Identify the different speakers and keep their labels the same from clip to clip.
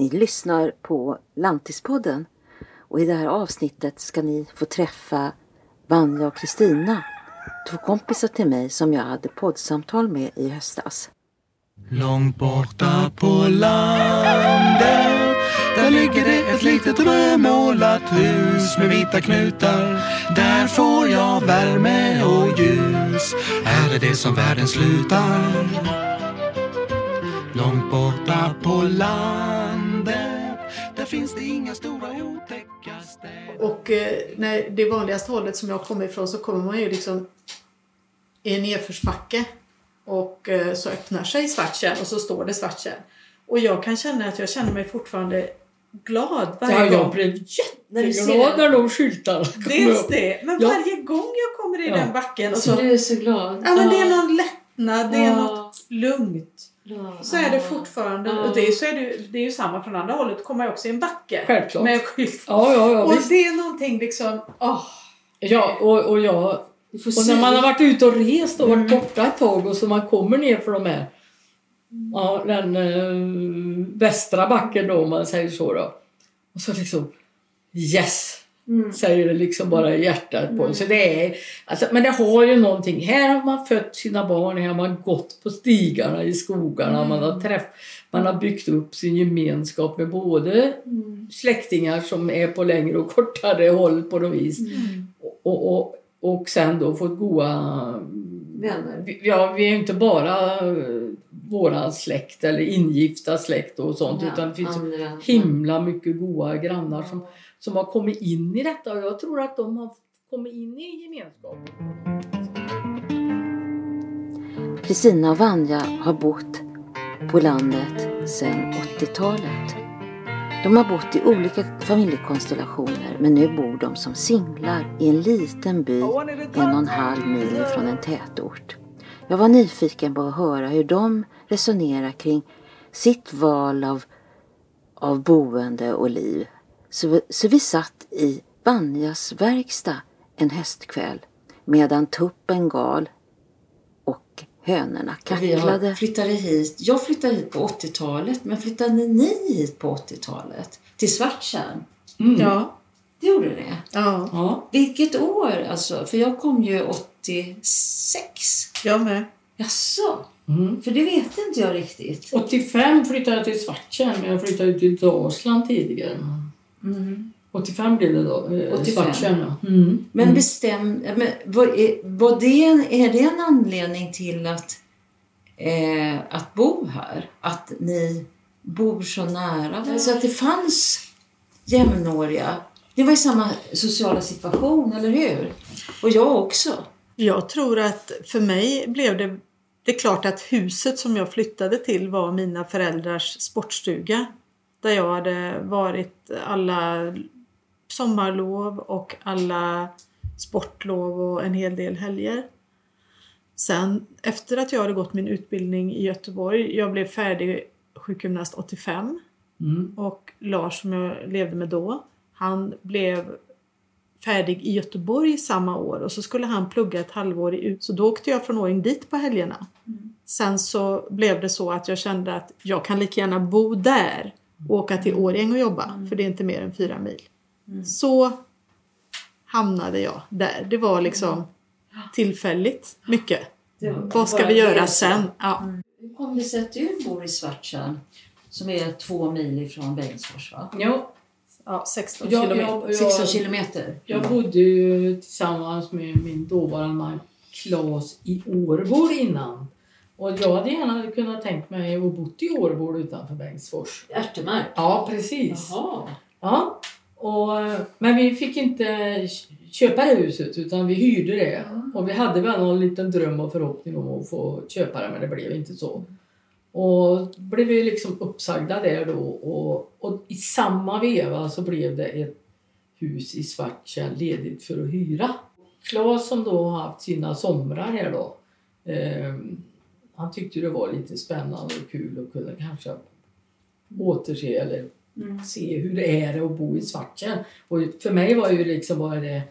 Speaker 1: Ni lyssnar på Lantispodden. Och i det här avsnittet ska ni få träffa Vanja och Kristina, två kompisar till mig som jag hade poddsamtal med i höstas.
Speaker 2: Långt borta på landet Där ligger det ett litet rödmålat hus med vita knutar. Där får jag värme och ljus. Här Är det som världen slutar? Långt borta på landet finns det inga stora otäcka städer
Speaker 3: Och eh, när det vanligaste hållet som jag kommer ifrån så kommer man ju liksom i en nedförsbacke och eh, så öppnar sig Svarttjärn och så står det Svarttjärn. Och jag kan känna att jag känner mig fortfarande glad varje
Speaker 4: Ja, jag
Speaker 3: gång.
Speaker 4: blev
Speaker 1: När du ser
Speaker 4: jätteglad
Speaker 1: det.
Speaker 4: när de skyltarna kom
Speaker 3: Dels
Speaker 4: upp.
Speaker 3: det, men
Speaker 4: Ja.
Speaker 3: varje gång jag kommer i
Speaker 4: Ja.
Speaker 3: den backen och
Speaker 1: Så
Speaker 3: så,
Speaker 1: du är så glad.
Speaker 3: ja, men det är någon lättnad, det är något lugnt. Så är det fortfarande.
Speaker 1: Ja.
Speaker 3: Och det, är, så är det, ju- det är ju samma från andra hållet, kommer jag också i en backe.
Speaker 4: Självklart.
Speaker 3: Med skylt.
Speaker 4: Ja, ja, ja.
Speaker 3: Och
Speaker 4: Visst.
Speaker 3: det är någonting liksom, åh.
Speaker 4: ja och, och, jag, och när man har varit ute och rest och varit
Speaker 3: Mm.
Speaker 4: borta ett tag och så man kommer ner för de här Ja, den eh, västra backen då om man säger så då. Och så liksom Yes!
Speaker 1: Mm.
Speaker 4: Säger det liksom bara i hjärtat på en. Så det är, alltså, men det har ju någonting. Här har man fött sina barn, här har man gått på stigarna i skogarna. Man, har träff, man har byggt upp sin gemenskap med både släktingar som är på längre och kortare håll på något vis. Och, och, och sen då fått goa
Speaker 1: Vänner.
Speaker 4: Ja, vi är ju inte bara våran släkt eller ingifta släkt och sånt utan det finns
Speaker 1: andra.
Speaker 4: himla mycket goda grannar som, som har kommit in i detta och jag tror att de har kommit in i gemenskapen.
Speaker 1: Kristina och Vanja har bott på landet sedan 80-talet. De har bott i olika familjekonstellationer men nu bor de som singlar i en liten by en och en halv mil från en tätort. Jag var nyfiken på att höra hur de resonerar kring sitt val av, av boende och liv. Så, så vi satt i Vanjas verkstad en höstkväll medan tuppen gal och hönorna kacklade.
Speaker 5: flyttade hit. Jag flyttade hit på 80-talet, men flyttade ni hit på 80-talet? Till Svarttjärn?
Speaker 4: Mm.
Speaker 3: Ja.
Speaker 5: Det gjorde det?
Speaker 3: ja,
Speaker 4: Ja.
Speaker 5: Vilket år alltså? För jag kom ju 86.
Speaker 3: jag med.
Speaker 5: Jaså?
Speaker 4: Mm.
Speaker 5: För det vet inte jag riktigt.
Speaker 4: 85 flyttade jag till Svarttjärn men jag flyttade till Dalsland tidigare.
Speaker 5: Mm.
Speaker 4: 85 blev det då. eh,
Speaker 5: 85.
Speaker 4: Svarttjärn ja. Mm.
Speaker 5: Men
Speaker 4: Mm.
Speaker 5: bestäm... Men vad är, var det en, är det en anledning till att, eh, att bo här? Att ni bor så nära? Så att det fanns jämnåriga? Ni var i samma sociala situation, eller hur? Och jag också.
Speaker 3: Jag tror att för mig blev det... Det är klart att huset som jag flyttade till var mina föräldrars sportstuga. Där jag hade varit alla sommarlov och alla sportlov och en hel del helger. Sen efter att jag hade gått min utbildning i Göteborg, jag blev färdig sjukgymnast 85
Speaker 4: Mm.
Speaker 3: och Lars som jag levde med då, han blev färdig i Göteborg samma år och så skulle han plugga ett halvår i ut. Så då åkte jag från Årjäng dit på helgerna. Sen så blev det så att jag kände att jag kan lika gärna bo där åka till Årjäng och jobba för det är inte mer än fyra mil. Så hamnade jag där. Det var liksom tillfälligt mycket. Vad ska vi göra sen? Ja.
Speaker 5: Hur kom det sig att du bor i Svarttjärn? Som är två mil ifrån Bengtsfors, va?
Speaker 4: Ja,
Speaker 3: ja, 16
Speaker 4: jag,
Speaker 3: kilometer.
Speaker 4: jag,
Speaker 5: 16
Speaker 4: jag,
Speaker 5: kilometer.
Speaker 4: jag bodde ju tillsammans med min dåvarande man Claes i Årbo innan. Och jag hade gärna kunnat tänkt mig att bo i Årbo utanför Bengtsfors.
Speaker 5: Ärtemark?
Speaker 4: Ja, precis.
Speaker 5: Jaha.
Speaker 4: Ja, och, men vi fick inte köpa det huset utan vi hyrde det. Och vi hade väl någon liten dröm och förhoppning om att få köpa det men det blev inte så. Och blev vi liksom uppsagda där då och, och i samma veva så blev det ett hus i Svarttjärn ledigt för att hyra. Claes som då har haft sina somrar här då eh, han tyckte det var lite spännande och kul att kunna kanske återse eller se hur det är att bo i Svarttjärn. Och för mig var ju liksom bara det,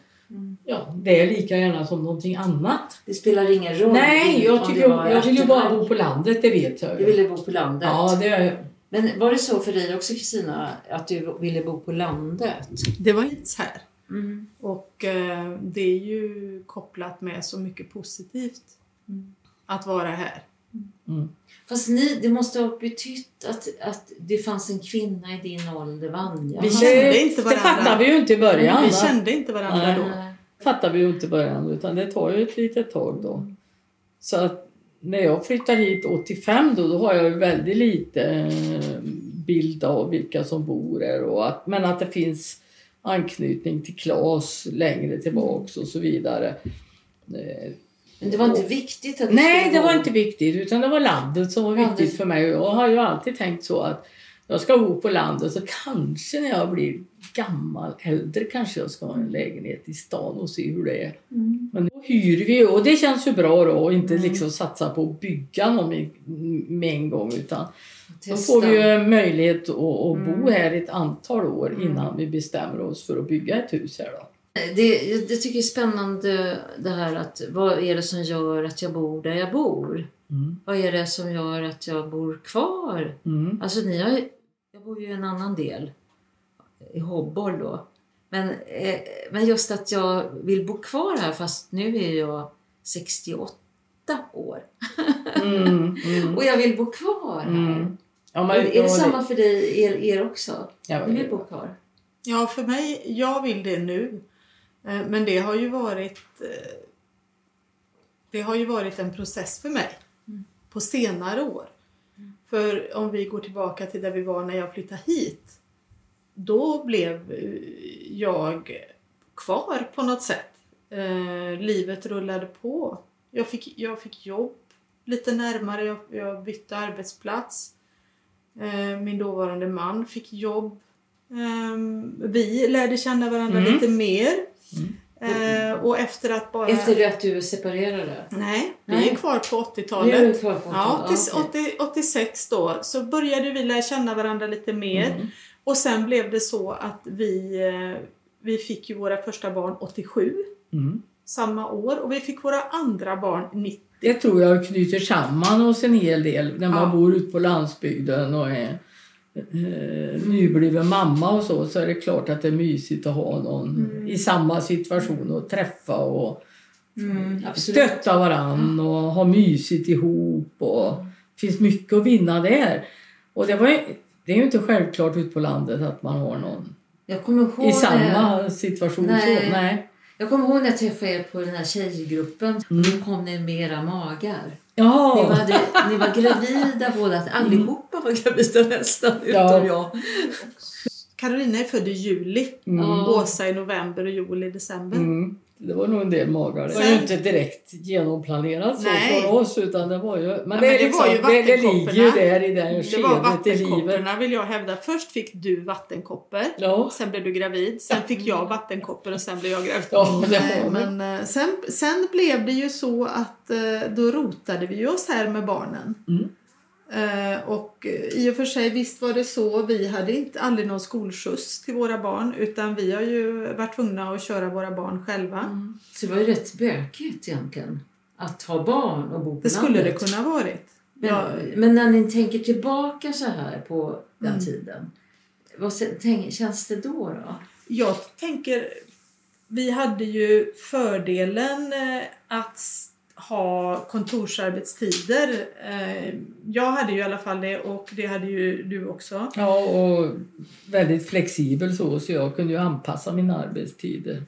Speaker 4: ja, det är lika gärna som någonting annat.
Speaker 5: Det spelar ingen roll.
Speaker 4: Nej, jag, tycker,
Speaker 5: var
Speaker 4: jag vill ju bara bo på landet, det vet jag
Speaker 5: Du ville bo på landet?
Speaker 4: Ja, det,
Speaker 5: Men var det så för dig också Kristina, att du ville bo på landet?
Speaker 3: Det var hits här.
Speaker 5: Mm.
Speaker 3: Och eh, det är ju kopplat med så mycket positivt
Speaker 5: Mm.
Speaker 3: att vara här.
Speaker 5: Fast ni, det måste ha betytt att, att det fanns en kvinna i din ålder, Vanja.
Speaker 3: Vi kände
Speaker 4: det,
Speaker 3: inte
Speaker 4: det
Speaker 3: varandra.
Speaker 4: fattade vi ju inte i början.
Speaker 3: Vi kände inte varandra
Speaker 4: Nej.
Speaker 3: då.
Speaker 4: Fattar vi ju inte i början utan det tar ju ett litet tag då. Så att när jag flyttar hit 85 då, då har jag ju väldigt lite eh, bild av vilka som bor här. Och att, men att det finns anknytning till Klas längre tillbaks och så vidare.
Speaker 5: Men det var inte viktigt att
Speaker 4: Nej, det var inte viktigt utan det var landet som var
Speaker 5: Landet.
Speaker 4: viktigt för mig. Och jag har ju alltid tänkt så att jag ska bo på landet så kanske när jag blir gammal, äldre kanske jag ska ha en lägenhet i stan och se hur det är.
Speaker 5: Mm.
Speaker 4: Men då hyr vi och det känns ju bra då och inte liksom satsa på att bygga någon med, en gång utan då får vi möjlighet att, att
Speaker 5: Mm.
Speaker 4: bo här ett antal år innan vi bestämmer oss för att bygga ett hus här då.
Speaker 5: Det, jag tycker det är spännande det här att vad är det som gör att jag bor där jag bor?
Speaker 4: Mm.
Speaker 5: Vad är det som gör att jag bor kvar?
Speaker 4: Mm.
Speaker 5: Alltså ni har, jag bor ju i en annan del, i Hobboll då. Men, eh, men just att jag vill bo kvar här fast nu är jag 68 år.
Speaker 4: Mm. Mm.
Speaker 5: Och jag vill bo kvar här.
Speaker 4: Mm. Ja, men,
Speaker 5: är det samma för dig, er, er också?
Speaker 4: Ja,
Speaker 5: Ni vill bo kvar?
Speaker 3: Ja, för mig, jag vill det nu. Eh, Men det har ju varit eh, det har ju varit en process för mig på senare år. För om vi går tillbaka till där vi var när jag flyttade hit. Då blev eh, jag kvar på något sätt. Eh, livet rullade på. Jag fick, jag fick jobb lite närmare. Jag, jag bytte arbetsplats. Eh, min dåvarande man fick jobb. Ehm, vi lärde känna varandra
Speaker 4: Mm.
Speaker 3: lite mer. Eh, och efter att bara...
Speaker 5: Efter att du separerade?
Speaker 3: Nej, vi
Speaker 5: Nej.
Speaker 3: är kvar på
Speaker 5: Nu är
Speaker 3: 80-talet.
Speaker 5: du kvar på
Speaker 3: Ja,
Speaker 5: okej.
Speaker 3: tills 80, 86 då så började vi lära känna varandra lite mer.
Speaker 4: Mm.
Speaker 3: Och sen blev det så att vi, eh, vi fick ju våra första barn 87,
Speaker 4: Mm.
Speaker 3: samma år. Och vi fick våra andra barn 90.
Speaker 4: Det tror jag knyter samman oss en hel del när man
Speaker 3: Ja.
Speaker 4: bor ute på landsbygden och är eh, nybliven mamma och så, så är det klart att det är mysigt att ha någon i samma situation och träffa och
Speaker 5: Mm,
Speaker 4: stötta varann och ha mysigt ihop. Och det finns mycket att vinna där. Och det, var ju, det är ju inte självklart ute på landet att man har någon
Speaker 5: Jag
Speaker 4: i samma situation.
Speaker 5: Nej.
Speaker 4: Så, nej.
Speaker 5: Jag kommer ihåg när jag träffade er på den här tjejgruppen.
Speaker 4: Mm.
Speaker 5: Då kom ni med era magar. Ni,
Speaker 4: Jaha!
Speaker 5: var, ni var gravida båda. Allihopa var gravida nästan, utom
Speaker 4: Ja.
Speaker 5: jag.
Speaker 3: Carolina är född i juli.
Speaker 4: Mm.
Speaker 3: Åsa i november och Joel i december.
Speaker 4: Mm. Det var nog en del magar. Det var ju inte direkt genomplanerat så
Speaker 3: Nej.
Speaker 4: från oss utan det var ju... Men,
Speaker 3: men
Speaker 4: det, liksom,
Speaker 3: var ju
Speaker 4: det, det ligger ju där i det här
Speaker 3: Det var vattenkopporna vill jag hävda. Först fick du vattenkoppor.
Speaker 4: Ja.
Speaker 3: Sen blev du gravid. Sen fick jag vattenkoppor och sen blev jag gravid.
Speaker 4: Ja,
Speaker 3: Nej, men eh, sen, sen blev det ju så att eh, då rotade vi oss här med barnen.
Speaker 4: Mm.
Speaker 3: Eh, Och i och för sig visst var det så. Vi hade inte aldrig någon skolskjuts till våra barn utan vi har ju varit tvungna att köra våra barn själva.
Speaker 5: Så det var ju rätt bökigt egentligen. Att ha barn och bo på
Speaker 3: Det skulle det
Speaker 5: landet.
Speaker 3: kunna ha varit.
Speaker 5: Men,
Speaker 3: Ja,
Speaker 5: men när ni tänker tillbaka så här på den
Speaker 3: Mm.
Speaker 5: tiden. Vad tänk, känns det då? då?
Speaker 3: Jag tänker, vi hade ju fördelen eh, att ha kontorsarbetstider. Eh, jag hade ju i alla fall det och det hade ju du också.
Speaker 4: Ja, och väldigt flexibel så, så jag kunde ju anpassa mina arbetstider.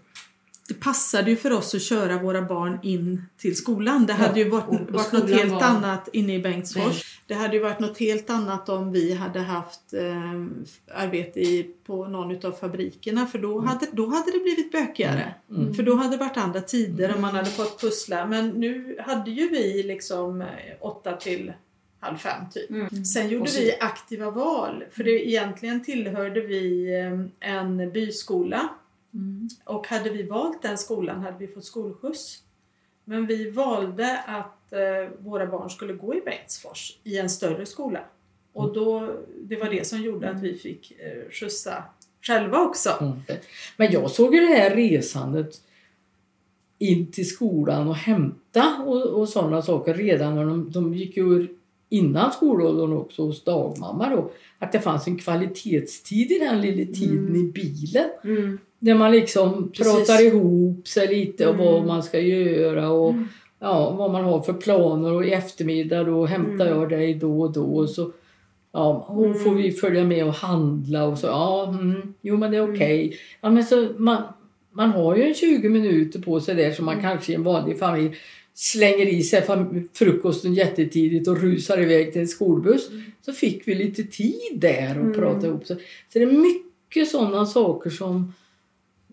Speaker 3: Det passade ju för oss att köra våra barn in till skolan. Det hade ju varit, varit något helt
Speaker 5: var-
Speaker 3: annat inne i Bengtsfors.
Speaker 5: Bengt.
Speaker 3: Det hade ju varit något helt annat om vi hade haft eh, arbete i, på någon av fabrikerna för då hade, då hade det blivit bökigare.
Speaker 4: Mm.
Speaker 3: För då hade det varit andra tider och man hade fått pussla. Men nu hade ju vi liksom eh, åtta till halv fem typ.
Speaker 5: Mm.
Speaker 3: Sen gjorde
Speaker 5: Och så-
Speaker 3: vi aktiva val. För det, egentligen tillhörde vi eh, en byskola.
Speaker 5: Mm.
Speaker 3: Och hade vi valt den skolan hade vi fått skolskjuts. Men vi valde att eh, våra barn skulle gå i Bengtsfors i en större skola. Och då, det var det som gjorde att vi fick eh, skjutsa själva också.
Speaker 4: Mm. Men jag såg ju det här resandet in till skolan och hämta och, och sådana saker redan när de, de gick ju innan skolåldern också hos dagmamma då, att det fanns en kvalitetstid i den lilla tiden
Speaker 5: Mm.
Speaker 4: i bilen.
Speaker 5: Mm.
Speaker 4: Där man liksom
Speaker 5: Precis.
Speaker 4: pratar ihop sig lite och
Speaker 5: Mm.
Speaker 4: vad man ska göra och
Speaker 5: Mm.
Speaker 4: ja, vad man har för planer och i eftermiddag då hämtar
Speaker 5: Mm.
Speaker 4: jag dig då och då. Och så, ja, hon
Speaker 5: Mm.
Speaker 4: får vi följa med och handla och så. Ja, mm, jo men det är okej. Ja, men så man, man har ju en 20 minuter på sig där som man kanske i en vanlig familj slänger i sig frukosten jättetidigt och rusar iväg till en skolbuss. Så fick vi lite tid där och
Speaker 5: Mm.
Speaker 4: prata ihop sig. Så det är mycket sådana saker som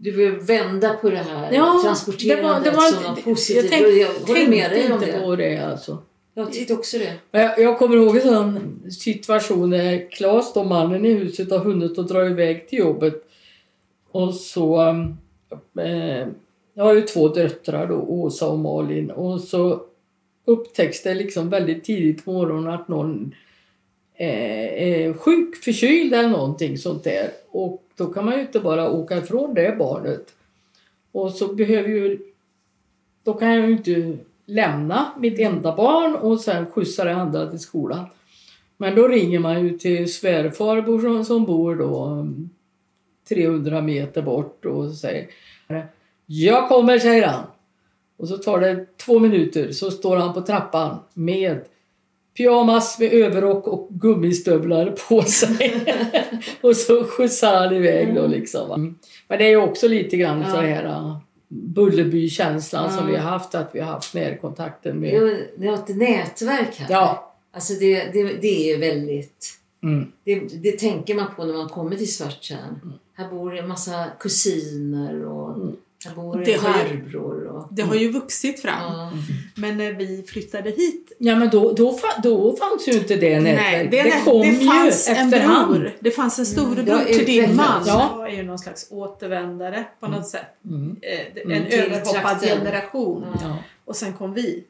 Speaker 5: Du vill vända på det här
Speaker 4: Ja,
Speaker 5: transporterandet
Speaker 4: det var- det var-
Speaker 5: som något positivt.
Speaker 4: jag tänk-
Speaker 5: jag håller med dig om det.
Speaker 4: på det alltså.
Speaker 5: Jag tyckte också det.
Speaker 4: Jag, jag kommer ihåg en sån situation när Claes, då mannen i huset, har hunnit att dra iväg till jobbet. Och så... Eh, jag har ju två döttrar då, Åsa och Malin. Och så upptäcks det liksom väldigt tidigt på morgonen att någon eh, är sjuk, förkyld eller någonting sånt där. Och då kan man ju inte bara åka ifrån det barnet. Och så behöver ju... Då kan jag ju inte lämna mitt enda barn och sen skjutsa det andra till skolan. Men då ringer man ju till svärfarbror som, som bor då mm, 300 meter bort och säger jag kommer, säger han. Och så tar det två minuter så står han på trappan med pyjamas med överrock och gummistövlar på sig. och så skjutsar han iväg då liksom. va. Men det är ju också lite grann
Speaker 5: Ja.
Speaker 4: så här uh, Bullerby-känslan
Speaker 5: Ja.
Speaker 4: som vi har haft, att vi har haft närkontakten med...
Speaker 5: Jo, Det ett nätverk här.
Speaker 4: Ja.
Speaker 5: Alltså det, det, det är väldigt...
Speaker 4: Mm.
Speaker 5: Det, det tänker man på när man kommer till Svarttjärn. Här bor en massa kusiner och
Speaker 4: Mm.
Speaker 5: Bor
Speaker 3: Det har ju-
Speaker 5: farbror. Och,
Speaker 3: Det har ju vuxit fram.
Speaker 5: ja.
Speaker 3: Men när vi flyttade hit
Speaker 4: Ja men då, då, då fanns ju inte det nätverket.
Speaker 3: det,
Speaker 4: det, kom
Speaker 3: det
Speaker 4: ju
Speaker 3: fanns en
Speaker 4: efterhand.
Speaker 3: bror. Det fanns en storebror
Speaker 5: har
Speaker 3: till din man.
Speaker 4: Ja.
Speaker 3: Jag är ju någon slags återvändare på något sätt.
Speaker 4: Mm.
Speaker 3: Eh, det- En
Speaker 5: Mm,
Speaker 3: överhoppad generation.
Speaker 5: Ja.
Speaker 4: Ja.
Speaker 3: Och sen kom vi.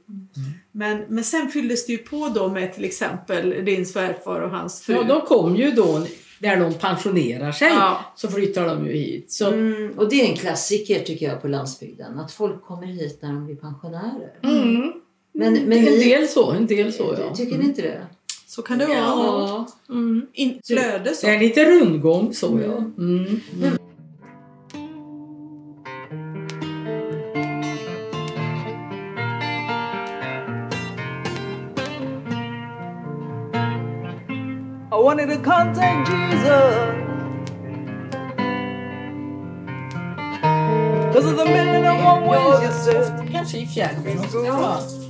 Speaker 3: Men, men sen fylldes det ju på då med till exempel din svärfar och hans fru.
Speaker 4: ja, de kom ju då när de pensionerar sig.
Speaker 3: Ja.
Speaker 4: Så flyttar de ju hit. Så,
Speaker 5: Mm, och det är en klassiker tycker jag på landsbygden. Att folk kommer hit när de blir pensionärer.
Speaker 4: mm.
Speaker 5: Men, men
Speaker 4: en del så, en del så ja.
Speaker 5: tycker ni inte det?
Speaker 3: Så kan det vara.
Speaker 5: Ja.
Speaker 3: Mm. In, flöde så.
Speaker 4: Det är lite rundgång så ja.
Speaker 6: I wanted to contact Jesus. Cause of the million and one ways you said.
Speaker 4: Kanske i fjällen och uh,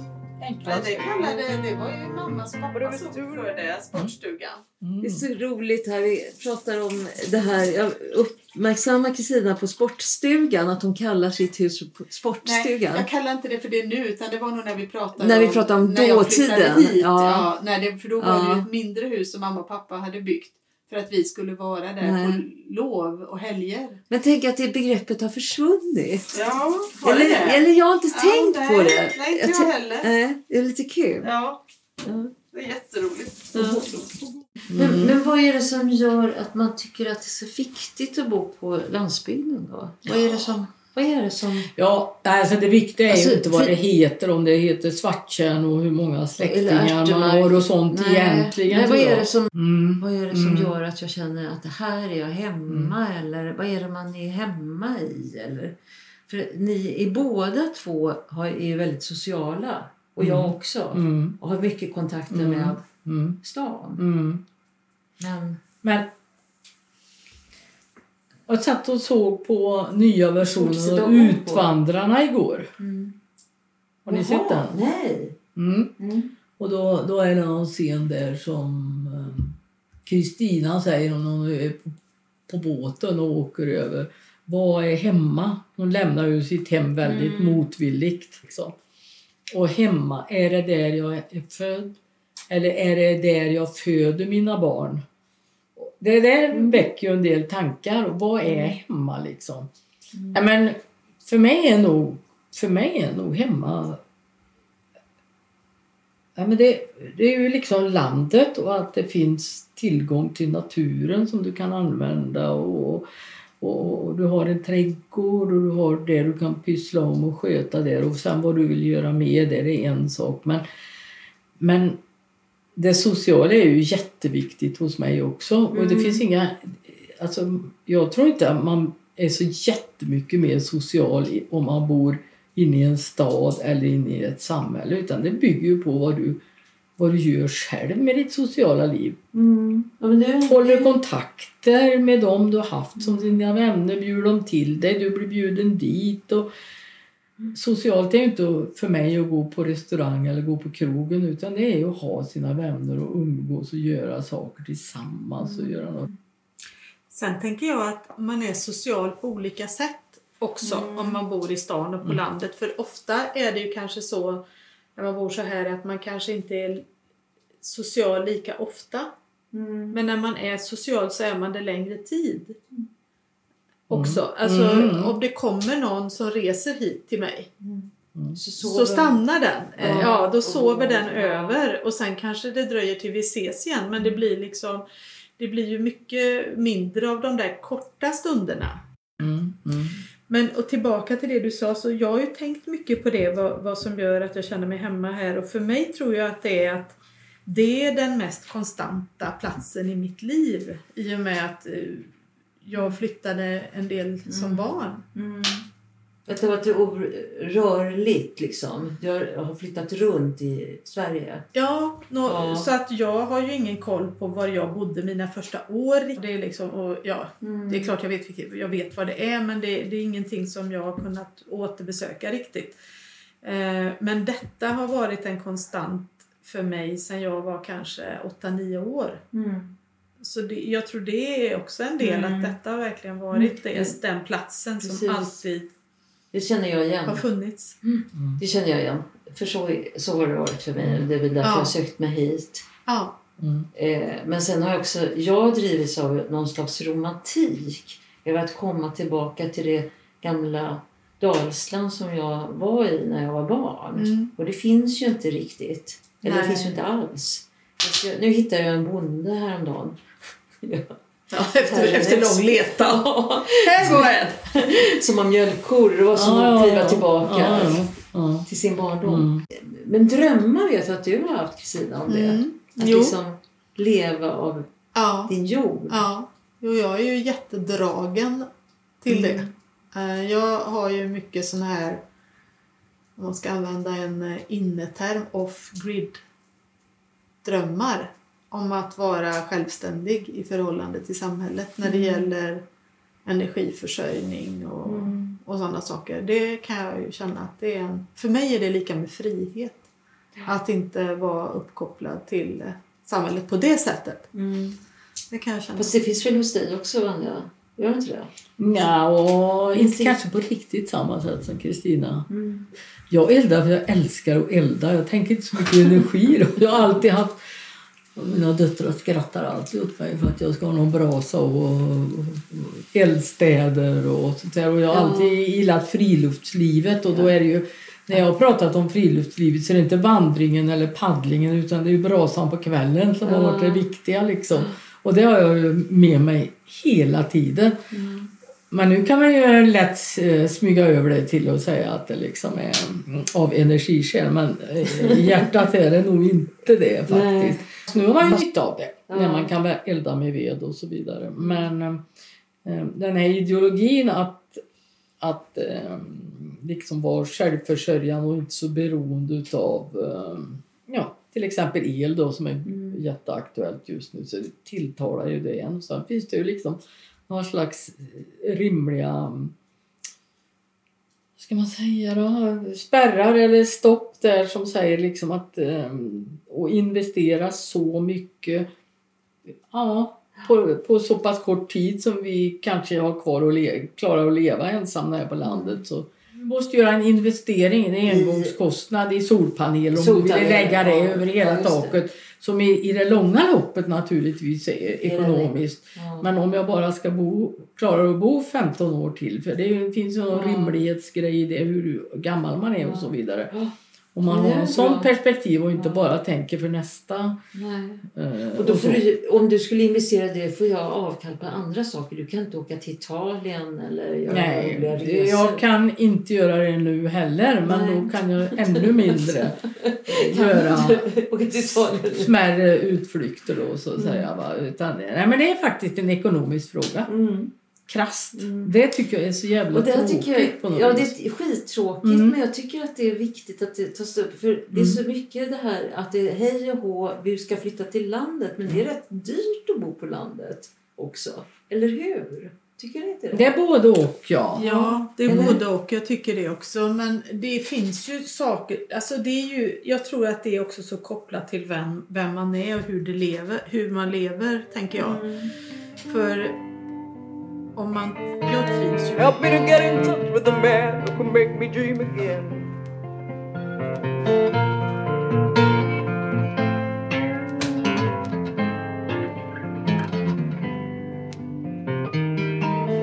Speaker 4: Enklast.
Speaker 3: det kallade, det var ju mammas och pappas ord för det, sportstugan.
Speaker 4: Mm.
Speaker 5: Det är så roligt här. Vi pratar om det här. Jag uppmärksammar Kristina på sportstugan. Att hon kallar sitt hus för
Speaker 3: Nej,
Speaker 5: sportstugan.
Speaker 3: jag kallar inte det för det nu utan det var nog när vi pratade
Speaker 5: När vi pratade om
Speaker 3: när jag flyttade
Speaker 5: dåtiden.
Speaker 3: Hit.
Speaker 5: Ja.
Speaker 3: Ja. när det, för då var det
Speaker 5: Ja.
Speaker 3: ett mindre hus som mamma och pappa hade byggt för att vi skulle vara där
Speaker 5: Nej.
Speaker 3: på lov och helger.
Speaker 5: Men tänk att det begreppet har försvunnit.
Speaker 3: Ja, var
Speaker 5: Eller,
Speaker 3: det
Speaker 5: eller jag har inte
Speaker 3: Ja,
Speaker 5: tänkt
Speaker 3: nej,
Speaker 5: på det.
Speaker 3: Nej, inte jag
Speaker 5: tän-
Speaker 3: heller.
Speaker 5: Nej, det är lite kul.
Speaker 3: Ja,
Speaker 5: Ja.
Speaker 3: det är jätteroligt.
Speaker 5: Ja.
Speaker 4: Mm.
Speaker 5: Men, men vad är det som gör att man tycker att det är så viktigt att bo på landsbygden då? Vad är det som... Vad är det som
Speaker 4: Ja, alltså det viktiga är
Speaker 5: Alltså,
Speaker 4: ju inte vad
Speaker 5: för-
Speaker 4: det heter, om det heter svarttjärn och hur många släktingar man har och sånt egentligen.
Speaker 5: Nej, vad är det som,
Speaker 4: Mm.
Speaker 5: vad är det som
Speaker 4: Mm.
Speaker 5: gör att jag känner att det här är jag hemma? Eller vad är det man är hemma i? Eller, för ni är båda två har, är väldigt sociala. Och jag också.
Speaker 4: Mm.
Speaker 5: Och har mycket kontakter
Speaker 4: Mm.
Speaker 5: med
Speaker 4: Mm.
Speaker 5: stan.
Speaker 4: Mm.
Speaker 5: Men
Speaker 4: Men jag satt och såg på nya versionen av. Utvandrarna igår.
Speaker 5: Mm.
Speaker 4: Har ni
Speaker 5: Jaha,
Speaker 4: sett den?
Speaker 5: Nej.
Speaker 4: Mm.
Speaker 5: Mm.
Speaker 4: Och då, då är det någon scen där som eh, Kristina säger om hon är på, på båten och åker över. Vad är hemma? Hon lämnar ju sitt hem väldigt
Speaker 5: Mm.
Speaker 4: motvilligt. Liksom. Och hemma, är det där jag är född? Eller är det där jag föder mina barn? Det där väcker ju en del tankar. Vad är hemma liksom? Ja, men för mig är nog, för mig är nog hemma Ja, men det, det är ju liksom landet och att det finns tillgång till naturen som du kan använda och, och, och du har en trädgård och du har det du kan pyssla om och sköta där och sen vad du vill göra med det, det är en sak. Men, men det sociala är ju jätteviktigt hos mig också. Och det
Speaker 5: Mm.
Speaker 4: finns inga... Alltså, jag tror inte att man är så jättemycket mer social om man bor inne i en stad eller inne i ett samhälle. Utan det bygger ju på vad du, vad du gör själv med ditt sociala liv.
Speaker 5: Mm. Ja, det,
Speaker 4: Håller du kontakter med dem du har haft som dina vänner, bjuder dem till dig, du blir bjuden dit. Och socialt är ju inte för mig att gå på restaurang eller gå på krogen utan det är ju att ha sina vänner och umgås och göra saker tillsammans och göra något.
Speaker 3: Sen tänker jag att man är social på olika sätt också om man bor i stan och på landet. För ofta är det ju kanske så när man bor så här att man kanske inte är social lika ofta.
Speaker 5: Mm.
Speaker 3: Men när man är social så är man det längre tid. Också. Alltså
Speaker 4: Mm.
Speaker 3: om det kommer någon som reser hit till mig
Speaker 5: så,
Speaker 3: så stannar den. Eh,
Speaker 5: Ja.
Speaker 3: Ja, då sover den
Speaker 5: Ja.
Speaker 3: över och sen kanske det dröjer till vi ses igen. Men det blir liksom det blir ju mycket mindre av de där korta stunderna.
Speaker 4: Mm, mm.
Speaker 3: Men och tillbaka till det du sa, så jag har ju tänkt mycket på det, vad, vad som gör att jag känner mig hemma här. Och för mig tror jag att det är att det är den mest konstanta platsen i mitt liv. I och med att eh, jag flyttade en del som barn.
Speaker 5: Mm. Att det har varit rörligt liksom. Jag har flyttat runt i Sverige.
Speaker 3: Ja, nå,
Speaker 5: Ja.
Speaker 3: så att jag har ju ingen koll på var jag bodde mina första år. Det är, liksom, och, ja,
Speaker 5: Mm.
Speaker 3: det är klart jag vet, jag vet vad det är men det, det är ingenting som jag har kunnat återbesöka riktigt. Eh, men detta har varit en konstant för mig sedan jag var kanske 8-9 år.
Speaker 5: Mm.
Speaker 3: Så det, jag tror det är också en del
Speaker 5: Mm.
Speaker 3: att detta har verkligen varit
Speaker 5: Mm.
Speaker 3: det, den platsen som
Speaker 5: Precis.
Speaker 3: alltid
Speaker 5: Det känner jag igen.
Speaker 3: har funnits.
Speaker 5: Det känner jag igen. För så, så har det varit för mig. Det är väl därför
Speaker 3: Ja.
Speaker 5: jag sökt mig hit.
Speaker 3: Ja,
Speaker 4: Mm.
Speaker 5: Eh, men sen har jag också, jag drivits av någon slags romantik. Över att komma tillbaka till det gamla Dalsland som jag var i när jag var barn.
Speaker 3: Mm.
Speaker 5: Och det finns ju inte riktigt. Eller det
Speaker 3: Nej.
Speaker 5: finns ju inte alls. Nu hittade jag en bonde häromdagen. Ja.
Speaker 3: ja efter, efter lång letan. Här går en!
Speaker 5: som har mjölkkor. Det var som att kliva tillbaka till sin barndom.
Speaker 4: Mm.
Speaker 5: Men drömmar vet jag att du har haft Kristina om det.
Speaker 3: Mm.
Speaker 5: Att
Speaker 3: Jo.
Speaker 5: liksom leva av
Speaker 3: Ja.
Speaker 5: din jord.
Speaker 3: Ja, jo, jag är ju jättedragen till
Speaker 5: Mm.
Speaker 3: det. Eh, Jag har ju mycket sån här, om man ska använda en eh, inneterm, off-grid drömmar om att vara självständig i förhållande till samhället när det gäller energiförsörjning och,
Speaker 5: Mm.
Speaker 3: och sådana saker. Det kan jag ju känna att det är en, för mig är det lika med frihet. Att inte vara uppkopplad till samhället på det sättet.
Speaker 5: Mm.
Speaker 3: Det kan jag känna.
Speaker 5: Fast det finns väl hos dig också, Vanja? Gör det inte det?
Speaker 4: Ja, och inte kanske på riktigt samma sätt som Kristina.
Speaker 5: Mm.
Speaker 4: Jag eldar för jag älskar att elda. Jag tänker inte så mycket energi. Då. Jag har alltid haft... och Mina döttrar skrattar alltid åt mig för att jag ska ha någon brasa och, eldstäder och sånt där. Och jag har alltid gillat friluftslivet och då är ju... När jag har pratat om friluftslivet så är det inte vandringen eller paddlingen utan det är ju brasan på kvällen som har varit det viktiga liksom. Och det har jag med mig hela tiden. Men nu kan man ju lätt eh, smyga över det till att säga att det liksom är mm, av energiskäl. Men eh, i hjärtat är det nog inte det faktiskt. Nu har man ju nytta av det. När man kan elda med ved och så vidare. Men eh, den här ideologin att, att liksom vara självförsörjande och inte så beroende av ja, till exempel el då som är
Speaker 5: Mm.
Speaker 4: jätteaktuellt just nu så det tilltalar ju det en. Sen finns det ju liksom någon slags rimliga ska man säga då? Spärrar eller stopp där som säger liksom att um, och investera så mycket ja, på, på så pass kort tid som vi kanske har kvar le- klarar att leva ensamma här på landet så vi måste göra en investering, en engångskostnad i solpaneler om vill lägga det över hela
Speaker 5: Ja, just det.
Speaker 4: Som i, i det långa loppet naturligtvis är ekonomiskt.
Speaker 5: Ja.
Speaker 4: Men om jag bara ska bo, klara att bo 15 år till, för det finns ju någon
Speaker 5: Ja.
Speaker 4: rimlighetsgrej i det, hur gammal man är och så vidare. Om man har en sån perspektiv och inte bara tänker för nästa.
Speaker 5: Nej.
Speaker 4: eh,
Speaker 5: Och då får du, om du skulle investera det får jag avkall på andra saker. Du kan inte åka till Italien eller göra
Speaker 4: Nej,
Speaker 5: resor.
Speaker 4: jag kan inte göra det nu heller men
Speaker 5: Nej.
Speaker 4: då kan jag ännu mindre göra smärre utflykter då så att säga. Va? Utan, nej, men det är faktiskt en ekonomisk fråga.
Speaker 5: Mm.
Speaker 4: Krasst.
Speaker 5: Mm.
Speaker 4: Det tycker jag är så jävla
Speaker 5: Och det
Speaker 4: tråkigt
Speaker 5: tycker jag,
Speaker 4: på något
Speaker 5: ja, det
Speaker 4: vis.
Speaker 5: är skittråkigt
Speaker 4: Mm.
Speaker 5: men jag tycker att det är viktigt att det tas upp. För det är så mycket det här att det är hej och hå, vi ska flytta till landet. Men det är rätt dyrt att bo på landet också. Eller hur? Tycker ni inte det?
Speaker 4: Det är både och ja.
Speaker 3: Ja, det är
Speaker 5: Eller?
Speaker 3: både och. Jag tycker det också. Men det finns ju saker. Alltså det är ju, jag tror att det är också så kopplat till vem, vem man är och hur, det lever, hur man lever, tänker jag.
Speaker 5: Mm.
Speaker 3: För om man... Jag trivs ju.
Speaker 6: Help me to get in touch with the man who can make me dream again.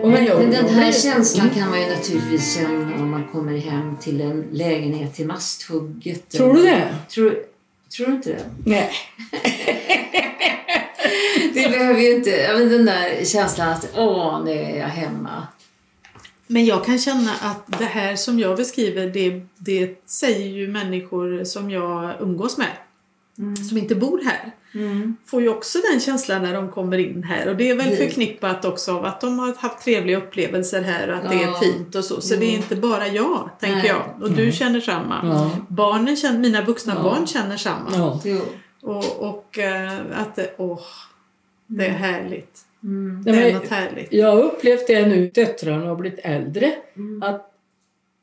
Speaker 4: Men
Speaker 5: den här
Speaker 4: jag-
Speaker 5: känslan kan man ju naturligtvis känna om man kommer hem till en lägenhet till masthugget.
Speaker 4: Tror du det?
Speaker 5: Tror, tror du inte det?
Speaker 4: Nej.
Speaker 5: Behöver ju inte... Ja, men den där känslan att åh, nu är jag hemma.
Speaker 3: Men jag kan känna att det här som jag beskriver, det, det säger ju människor som jag umgås med. Som inte bor här. Får ju också den känslan när de kommer in här. Och det är väl
Speaker 5: Det-
Speaker 3: förknippat också av att de har haft trevliga upplevelser här och att det är
Speaker 5: Ja.
Speaker 3: fint och så. Så det är inte bara jag, tänker
Speaker 5: Nej.
Speaker 3: jag. Och du känner samma.
Speaker 4: Ja.
Speaker 3: Barnen känner, mina vuxna
Speaker 4: Ja.
Speaker 3: barn känner samma.
Speaker 4: Ja.
Speaker 3: Och, och eh, att det, åh, det är härligt.
Speaker 5: Mm.
Speaker 3: Det är något härligt.
Speaker 4: Jag har upplevt det nu, döttrarna har blivit äldre,
Speaker 5: Mm.
Speaker 4: att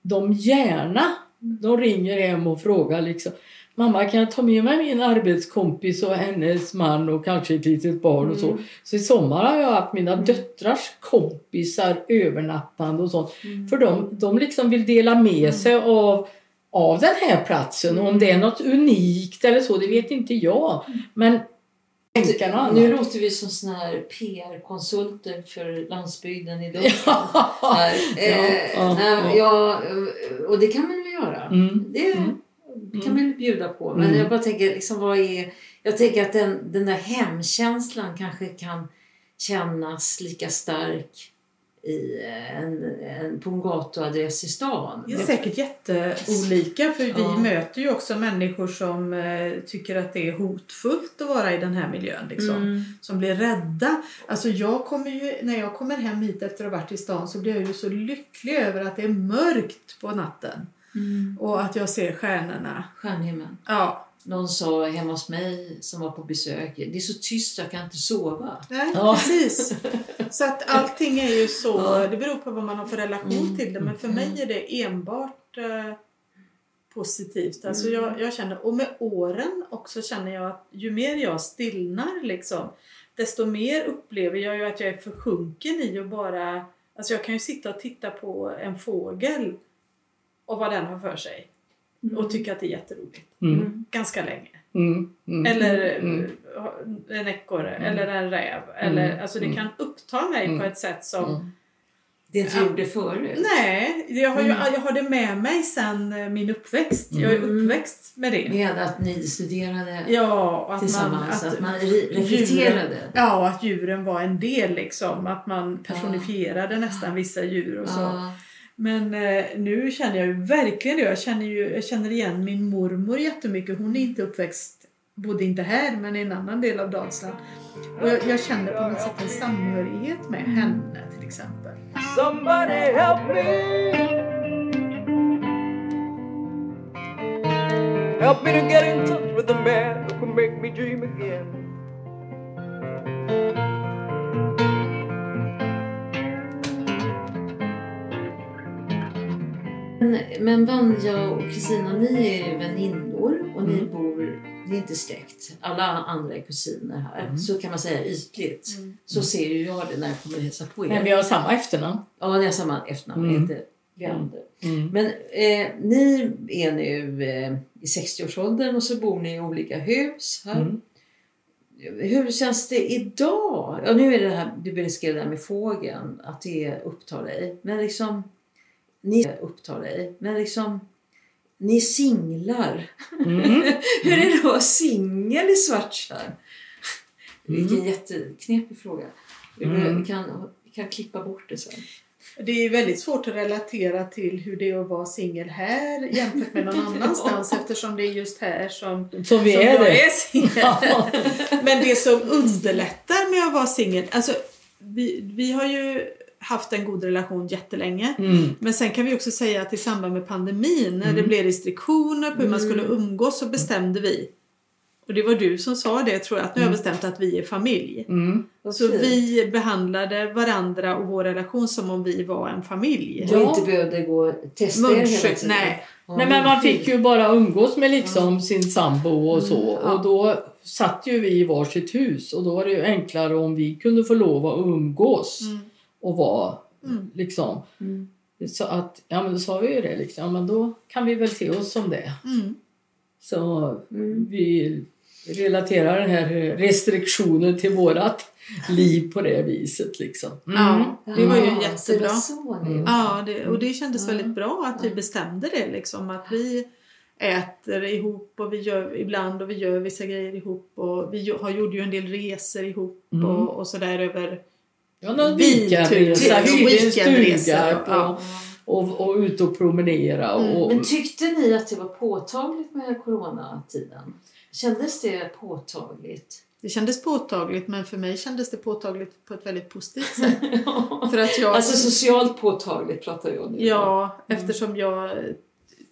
Speaker 4: de gärna de ringer hem och frågar liksom Mamma kan jag ta med mig min arbetskompis och hennes man och kanske ett litet barn och så.
Speaker 5: Mm.
Speaker 4: Så i sommar har jag haft mina döttrars kompisar övernappande och sånt.
Speaker 5: Mm.
Speaker 4: För de, de liksom vill dela med sig av, av den här platsen. Om det är något unikt eller så, det vet inte jag. Men
Speaker 5: Nu låter vi som såna här PR-konsulter för landsbygden idag. Här. Eh,
Speaker 4: ja,
Speaker 5: ja, och det kan man väl göra.
Speaker 4: Mm.
Speaker 5: Det
Speaker 4: Mm.
Speaker 5: kan man väl bjuda på. Men
Speaker 4: Mm.
Speaker 5: jag bara tänker, liksom, vad är... Jag tänker att den, den där hemkänslan kanske kan kännas lika stark i en, en, på en gatuadress i stan.
Speaker 3: Det är säkert jätteolika för vi
Speaker 5: Ja.
Speaker 3: möter ju också människor som eh, tycker att det är hotfullt att vara i den här miljön. Liksom.
Speaker 5: Mm.
Speaker 3: Som blir rädda. Alltså jag kommer ju, när jag kommer hem hit efter att ha varit i stan så blir jag ju så lycklig över att det är mörkt på natten.
Speaker 5: Mm.
Speaker 3: Och att jag ser stjärnorna.
Speaker 5: Stjärnhimmel.
Speaker 3: Ja.
Speaker 5: Någon sa hemma hos mig som var på besök, det är så tyst jag kan inte sova.
Speaker 3: Nej,
Speaker 4: Ja.
Speaker 3: precis. Så att allting är ju så,
Speaker 5: Ja.
Speaker 3: det beror på vad man har för relation
Speaker 5: Mm.
Speaker 3: till det. Men för mig är det enbart eh, positivt. Alltså
Speaker 5: Mm.
Speaker 3: jag, jag känner, och med åren också känner jag att ju mer jag stillnar liksom, desto mer upplever jag ju att jag är försjunken i att bara, alltså jag kan ju sitta och titta på en fågel och vad den har för sig. Och tycka att det är jätteroligt.
Speaker 4: Mm.
Speaker 3: Ganska länge.
Speaker 4: Mm. Mm.
Speaker 3: Eller
Speaker 4: Mm.
Speaker 3: en ekorre eller en räv. Eller, alltså det
Speaker 4: Mm.
Speaker 3: kan uppta mig
Speaker 4: Mm.
Speaker 3: på ett sätt som...
Speaker 4: Mm.
Speaker 5: Det inte
Speaker 3: Ja.
Speaker 5: gjorde förut.
Speaker 3: Nej, jag har, ju,
Speaker 5: Mm.
Speaker 3: jag har det med mig sen eh, min uppväxt. Jag är
Speaker 5: Mm.
Speaker 3: uppväxt med det.
Speaker 5: Med att ni studerade
Speaker 3: Ja, och att man,
Speaker 5: tillsammans,
Speaker 3: att,
Speaker 5: att, man re- reflekterade.
Speaker 3: Djuren, ja, att djuren var en del liksom. Att man personifierade nästan vissa djur och så.
Speaker 5: Ja.
Speaker 3: Men eh, nu känner jag ju verkligen det. Jag känner, ju, jag känner igen min mormor jättemycket. Hon är inte uppväxt, bodde inte här, men i en annan del av Dalsland. Och jag, jag känner på något sätt en samhörighet med henne till exempel.
Speaker 6: Somebody help me. Help me to get in touch with the man who can make me dream again.
Speaker 5: Men, men Vanja och Kristina, ni är ju väninnor och ni
Speaker 4: Mm.
Speaker 5: bor, ni är inte släkt. Alla andra är kusiner här.
Speaker 4: Mm.
Speaker 5: Så kan man säga ytligt. Så ser ju jag det när jag kommer och hälsar på er.
Speaker 4: Men vi har samma efternamn.
Speaker 5: Ja, ni har samma efternamn.
Speaker 4: Mm.
Speaker 5: Mm. Heter Leander.
Speaker 4: Mm.
Speaker 5: Men eh, ni är nu eh, i 60-årsåldern och så bor ni i olika hus här.
Speaker 4: Mm.
Speaker 5: Hur känns det idag? Ja, nu är det här, du beskrev det här med fågeln, att det upptar dig. Men liksom, ni upptar dig. Men liksom, ni singlar.
Speaker 4: Mm.
Speaker 5: Hur är det att vara singel i Svartjärn? Vilken jätteknepig fråga. Vi
Speaker 4: Mm.
Speaker 5: kan, vi kan klippa bort det sen.
Speaker 3: Det är väldigt svårt att relatera till hur det är att vara singel här jämfört med någon annanstans eftersom det är just här som,
Speaker 4: Som vi
Speaker 3: som
Speaker 4: är
Speaker 3: jag
Speaker 4: det.
Speaker 3: är singel. Men det som underlättar med att vara singel, alltså vi, vi har ju haft en god relation jättelänge.
Speaker 4: Mm.
Speaker 3: Men sen kan vi också säga att i samband med pandemin när det blev restriktioner på hur man skulle umgås så bestämde vi och det var du som sa det tror jag, att nu har jag bestämt att vi är familj.
Speaker 4: Mm.
Speaker 3: Så
Speaker 5: fint.
Speaker 3: vi behandlade varandra och vår relation som om vi var en familj.
Speaker 5: Och inte behövde gå och testa er tiden.
Speaker 3: nej.
Speaker 5: Ja,
Speaker 4: Nej men man fick ju bara umgås med liksom sin sambo och så.
Speaker 3: ja.
Speaker 4: Och då satt ju vi i varsitt hus och då var det ju enklare om vi kunde få lov att umgås
Speaker 3: Mm.
Speaker 4: Och vara
Speaker 3: Mm.
Speaker 4: liksom.
Speaker 5: Mm.
Speaker 4: Så att, ja men då sa vi ju det liksom, ja, men då kan vi väl se oss som det.
Speaker 3: Mm.
Speaker 4: Så
Speaker 5: Mm.
Speaker 4: vi relaterar den här restriktionen till vårat liv på det viset liksom. Mm.
Speaker 3: Ja, det var ju
Speaker 5: Ja, det
Speaker 3: jättebra.
Speaker 5: ni
Speaker 4: Mm.
Speaker 3: Ja, det, och det kändes
Speaker 5: Ja.
Speaker 3: väldigt bra att vi bestämde det liksom. Att vi äter ihop och vi gör ibland och vi gör vissa grejer ihop och vi har gjorde ju en del resor ihop
Speaker 4: Mm.
Speaker 3: och, och sådär över
Speaker 4: Ja, någon
Speaker 3: Vi-
Speaker 4: weekendresa,
Speaker 3: till-
Speaker 4: hyrde en stuga på,
Speaker 3: ja.
Speaker 4: och, och ut och promenera.
Speaker 3: Mm,
Speaker 4: Och,
Speaker 5: Men tyckte ni att det var påtagligt med coronatiden? Kändes det påtagligt?
Speaker 3: Det kändes påtagligt men för mig kändes det påtagligt på ett väldigt positivt sätt. för att jag,
Speaker 5: Alltså socialt påtagligt pratar jag nu.
Speaker 3: Ja, eftersom jag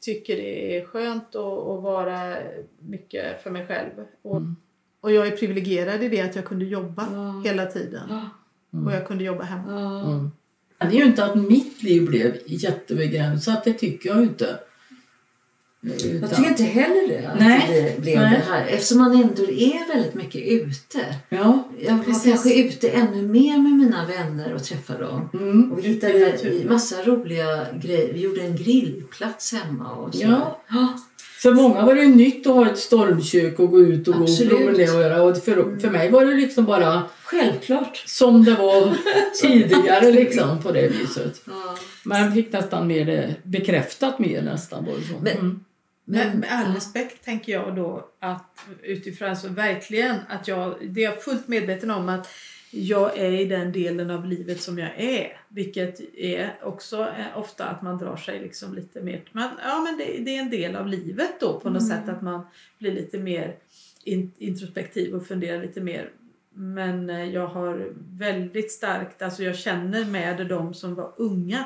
Speaker 3: tycker det är skönt att, att vara mycket för mig själv. Och,
Speaker 4: Mm.
Speaker 3: och jag är privilegierad i det att jag kunde jobba
Speaker 5: Ja.
Speaker 3: hela tiden.
Speaker 5: Ja.
Speaker 3: Och jag kunde jobba hemma.
Speaker 4: Mm. Det är ju inte att mitt liv blev jättebegränsat, det tycker jag inte. Utan-
Speaker 5: Jag tycker inte heller det. Att
Speaker 4: Nej.
Speaker 5: det blev
Speaker 4: Nej.
Speaker 5: det här. Eftersom man ändå är väldigt mycket ute.
Speaker 4: Ja.
Speaker 5: Jag var
Speaker 3: Precis.
Speaker 5: kanske ute ännu mer med mina vänner och träffade dem.
Speaker 4: Mm.
Speaker 5: Och vi hittade massa roliga grejer. Vi gjorde en grillplats hemma och så.
Speaker 4: Ja.
Speaker 5: Ja.
Speaker 4: För många var det ju nytt att ha ett stormkök och gå ut och gå och
Speaker 5: Absolut.
Speaker 4: promenera och göra. Och för, för mig var det liksom bara
Speaker 5: Självklart.
Speaker 4: som det var tidigare liksom på det viset.
Speaker 5: Ja.
Speaker 4: Man fick nästan mer det bekräftat mer nästan. Det så.
Speaker 5: Men-
Speaker 4: Mm.
Speaker 3: Men med all
Speaker 5: ja.
Speaker 3: respekt tänker jag då att utifrån, alltså verkligen att jag, det är jag fullt medveten om att jag är i den delen av livet som jag är. Vilket är också eh, ofta att man drar sig liksom lite mer, man, ja men det, det är en del av livet då på något sätt att man blir lite mer in, introspektiv och funderar lite mer. Men eh, jag har väldigt starkt, alltså jag känner med de som var unga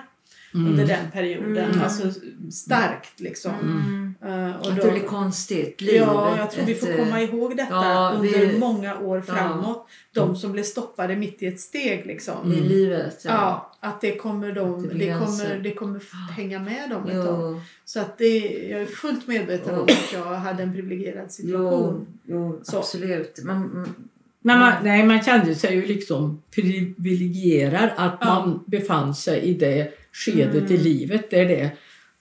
Speaker 3: under den perioden.
Speaker 5: Mm.
Speaker 3: Alltså starkt liksom.
Speaker 5: Mm.
Speaker 3: Eh, och
Speaker 5: Att
Speaker 3: då-
Speaker 5: det blir konstigt. Livet,
Speaker 3: Ja, jag tror vi får
Speaker 5: ett,
Speaker 3: komma ihåg detta
Speaker 5: ja, vi-
Speaker 3: under många år
Speaker 5: Ja.
Speaker 3: framåt. De som blev stoppade mitt i ett steg liksom.
Speaker 5: i livet.
Speaker 3: Ja, att det kommer,
Speaker 5: Att
Speaker 3: de,
Speaker 5: det
Speaker 3: det kommer, det kommer hänga med dem ett tag.
Speaker 5: Jo,
Speaker 3: Så att det, jag är fullt medveten om
Speaker 5: Ja.
Speaker 3: att jag hade en privilegierad
Speaker 5: jo,
Speaker 3: situation.
Speaker 5: jo
Speaker 3: Så.
Speaker 5: absolut. Man, mm,
Speaker 4: Men man, nej, man kände sig ju liksom privilegierad att
Speaker 3: Ja.
Speaker 4: man befann sig i det skedet i livet där det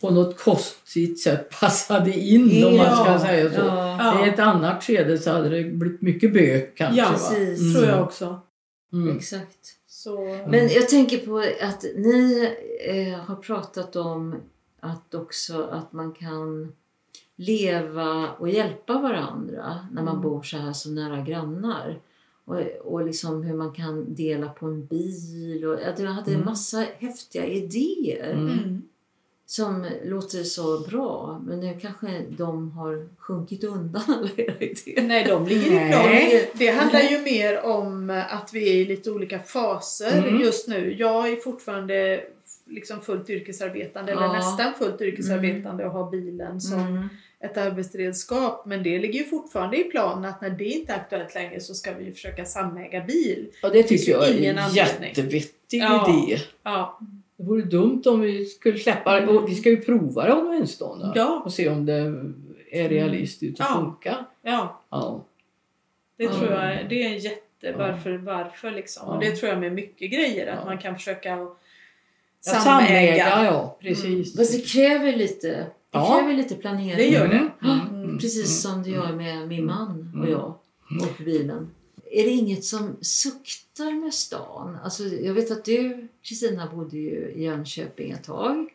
Speaker 4: på något konstigt sätt passade in om man ska
Speaker 3: Ja.
Speaker 4: säga så.
Speaker 5: ja,
Speaker 4: I ett annat skede så hade det blivit mycket bök kanske.
Speaker 3: Ja,
Speaker 5: precis.
Speaker 4: Mm.
Speaker 3: tror jag också.
Speaker 4: Mm.
Speaker 5: exakt.
Speaker 3: Så,
Speaker 5: Men jag tänker på att ni eh, har pratat om att också att man kan leva och hjälpa varandra när man
Speaker 3: Mm.
Speaker 5: bor så här som nära grannar. Och, och liksom hur man kan dela på en bil. Och, jag hade en
Speaker 4: Mm.
Speaker 5: massa häftiga idéer
Speaker 4: Mm.
Speaker 3: mm.
Speaker 5: som låter så bra. Men nu kanske de har sjunkit undan alla era idéer.
Speaker 3: Nej, de ligger i plan. Det handlar ju mer om att vi är i lite olika faser
Speaker 4: Mm.
Speaker 3: just nu. Jag är fortfarande liksom fullt yrkesarbetande, eller
Speaker 5: Ja.
Speaker 3: nästan fullt yrkesarbetande och har bilen som
Speaker 5: Mm.
Speaker 3: Ett arbetsredskap. Men det ligger ju fortfarande i planen att när det inte är aktuellt längre så ska vi försöka samäga bil.
Speaker 4: Och det tycker jag är en jättevettig
Speaker 3: Ja.
Speaker 4: idé.
Speaker 3: Ja,
Speaker 4: Det vore dumt om vi skulle släppa och Vi ska ju prova det om en stund då,
Speaker 3: Ja.
Speaker 4: och se om det är realistiskt och
Speaker 3: Ja.
Speaker 4: funkar.
Speaker 3: ja
Speaker 4: Ja.
Speaker 3: det
Speaker 5: Ja.
Speaker 3: tror jag det är en jätte varför, varför liksom. Och
Speaker 4: Ja.
Speaker 3: det tror jag med mycket grejer att
Speaker 4: Ja.
Speaker 3: man kan försöka
Speaker 4: Ja,
Speaker 3: samäga.
Speaker 4: samäga, ja precis.
Speaker 5: Fast det kräver lite, det
Speaker 4: Ja.
Speaker 5: kräver lite planering.
Speaker 3: Det gör det.
Speaker 4: Mm.
Speaker 3: Mm.
Speaker 5: Precis som det gör med min man och jag och bilen. Är det inget som suktar med stan? Alltså, jag vet att du, Kristina, bodde ju i Jönköping ett tag.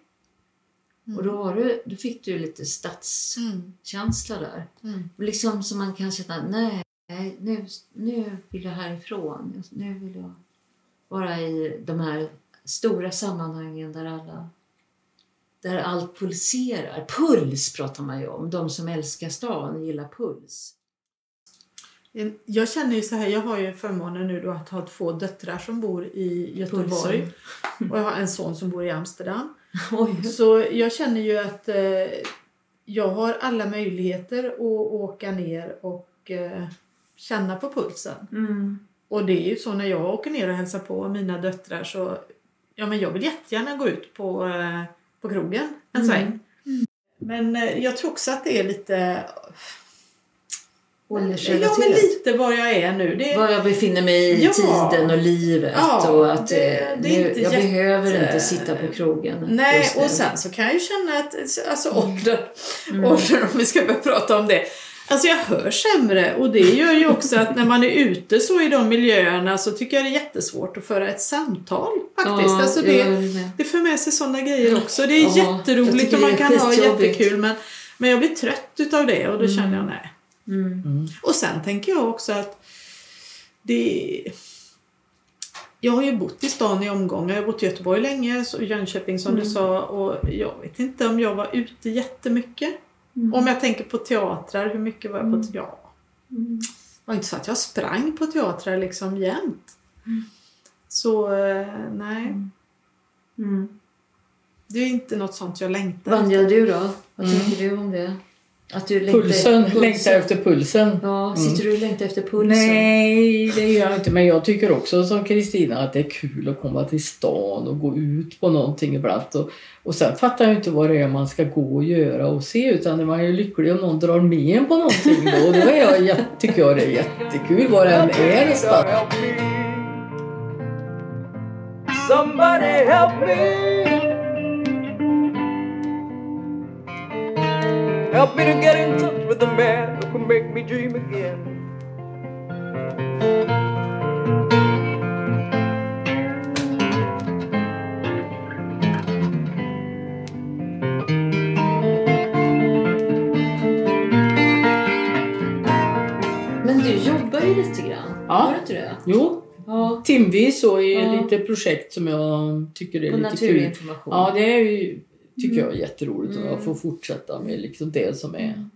Speaker 5: Och då, var du, då fick du lite stadskänsla
Speaker 3: Mm.
Speaker 5: där.
Speaker 3: Mm.
Speaker 5: Liksom som man kan känna, nej, nu, nu vill jag härifrån. Nu vill jag vara i de här stora sammanhangen där alla där allt pulserar. Puls pratar man ju om. De som älskar stan gillar puls.
Speaker 3: Jag känner ju så här, jag har ju förmånen nu då att ha två döttrar som bor i Göteborg.
Speaker 5: Pulsen.
Speaker 3: Och jag har en son som bor i Amsterdam.
Speaker 5: Oj.
Speaker 3: Så jag känner ju att eh, jag har alla möjligheter att åka ner och eh, känna på pulsen.
Speaker 5: Mm.
Speaker 3: Och det är ju så när jag åker ner och hälsar på mina döttrar så ja, men jag vill jättegärna gå ut på, eh, på krogen en
Speaker 5: Mm.
Speaker 3: sväng. Men eh, jag tror också att det är lite... Ja, men lite var jag är nu. Det,
Speaker 5: Var jag befinner mig i
Speaker 3: Ja.
Speaker 5: tiden och livet.
Speaker 3: Ja,
Speaker 5: och att
Speaker 3: det-
Speaker 5: eh,
Speaker 3: det är
Speaker 5: nu,
Speaker 3: inte
Speaker 5: jag
Speaker 3: jätte-
Speaker 5: behöver inte sitta på krogen.
Speaker 3: Nej, och sen så kan jag ju känna att alltså, ålder,
Speaker 5: Mm.
Speaker 3: ålder, om vi ska börja prata om det. Alltså jag hör sämre och det gör ju också att när man är ute så i de miljöerna så tycker jag det är jättesvårt att föra ett samtal faktiskt.
Speaker 5: Ja,
Speaker 3: alltså det, det för med sig sådana grejer också. Det är
Speaker 5: Ja,
Speaker 3: jätteroligt och man kan ha jättekul men, men jag blir trött utav det och då känner jag nej.
Speaker 5: Mm.
Speaker 3: Och sen tänker jag också att det... Jag har ju bott i stan i omgångar. Jag har bott i Göteborg länge, så Jönköping som du sa. Och jag vet inte om jag var ute jättemycket. Om jag tänker på teatrar, hur mycket var jag på teatrar? Ja. Det var inte så att jag sprang på teatrar liksom jämt. Så eh, nej,
Speaker 5: Mm.
Speaker 3: det är inte något sånt jag längtar
Speaker 5: Vanja, du då? Vad
Speaker 4: Mm.
Speaker 5: tänker du om det? Att du längtar
Speaker 4: Pulsen,
Speaker 5: pulsen.
Speaker 4: längtar efter pulsen.
Speaker 5: Ja, sitter du och längtar efter pulsen?
Speaker 4: Nej, det gör jag inte. Men jag tycker också som Kristina att det är kul att komma till stan och gå ut på någonting ibland. Och, och sen fattar jag inte vad det är man ska gå och göra och se utan man är ju lycklig om någon drar med en på någonting då. Och då är jag, jätte- tycker jag det är jättekul vad det än är nästan.
Speaker 6: Help me. Somebody help me. Help me to get in touch with the man who can make me dream again.
Speaker 5: Men du jobbar ju lite grann.
Speaker 4: Ja.
Speaker 5: Gör du inte det?
Speaker 4: Jo,
Speaker 5: Ja.
Speaker 4: timvis och i
Speaker 5: Ja.
Speaker 4: lite projekt som jag tycker är
Speaker 5: Och
Speaker 4: lite kul.
Speaker 5: naturinformation.
Speaker 4: Ja, det är ju, tycker jag är jätteroligt att få fortsätta med liksom det som är.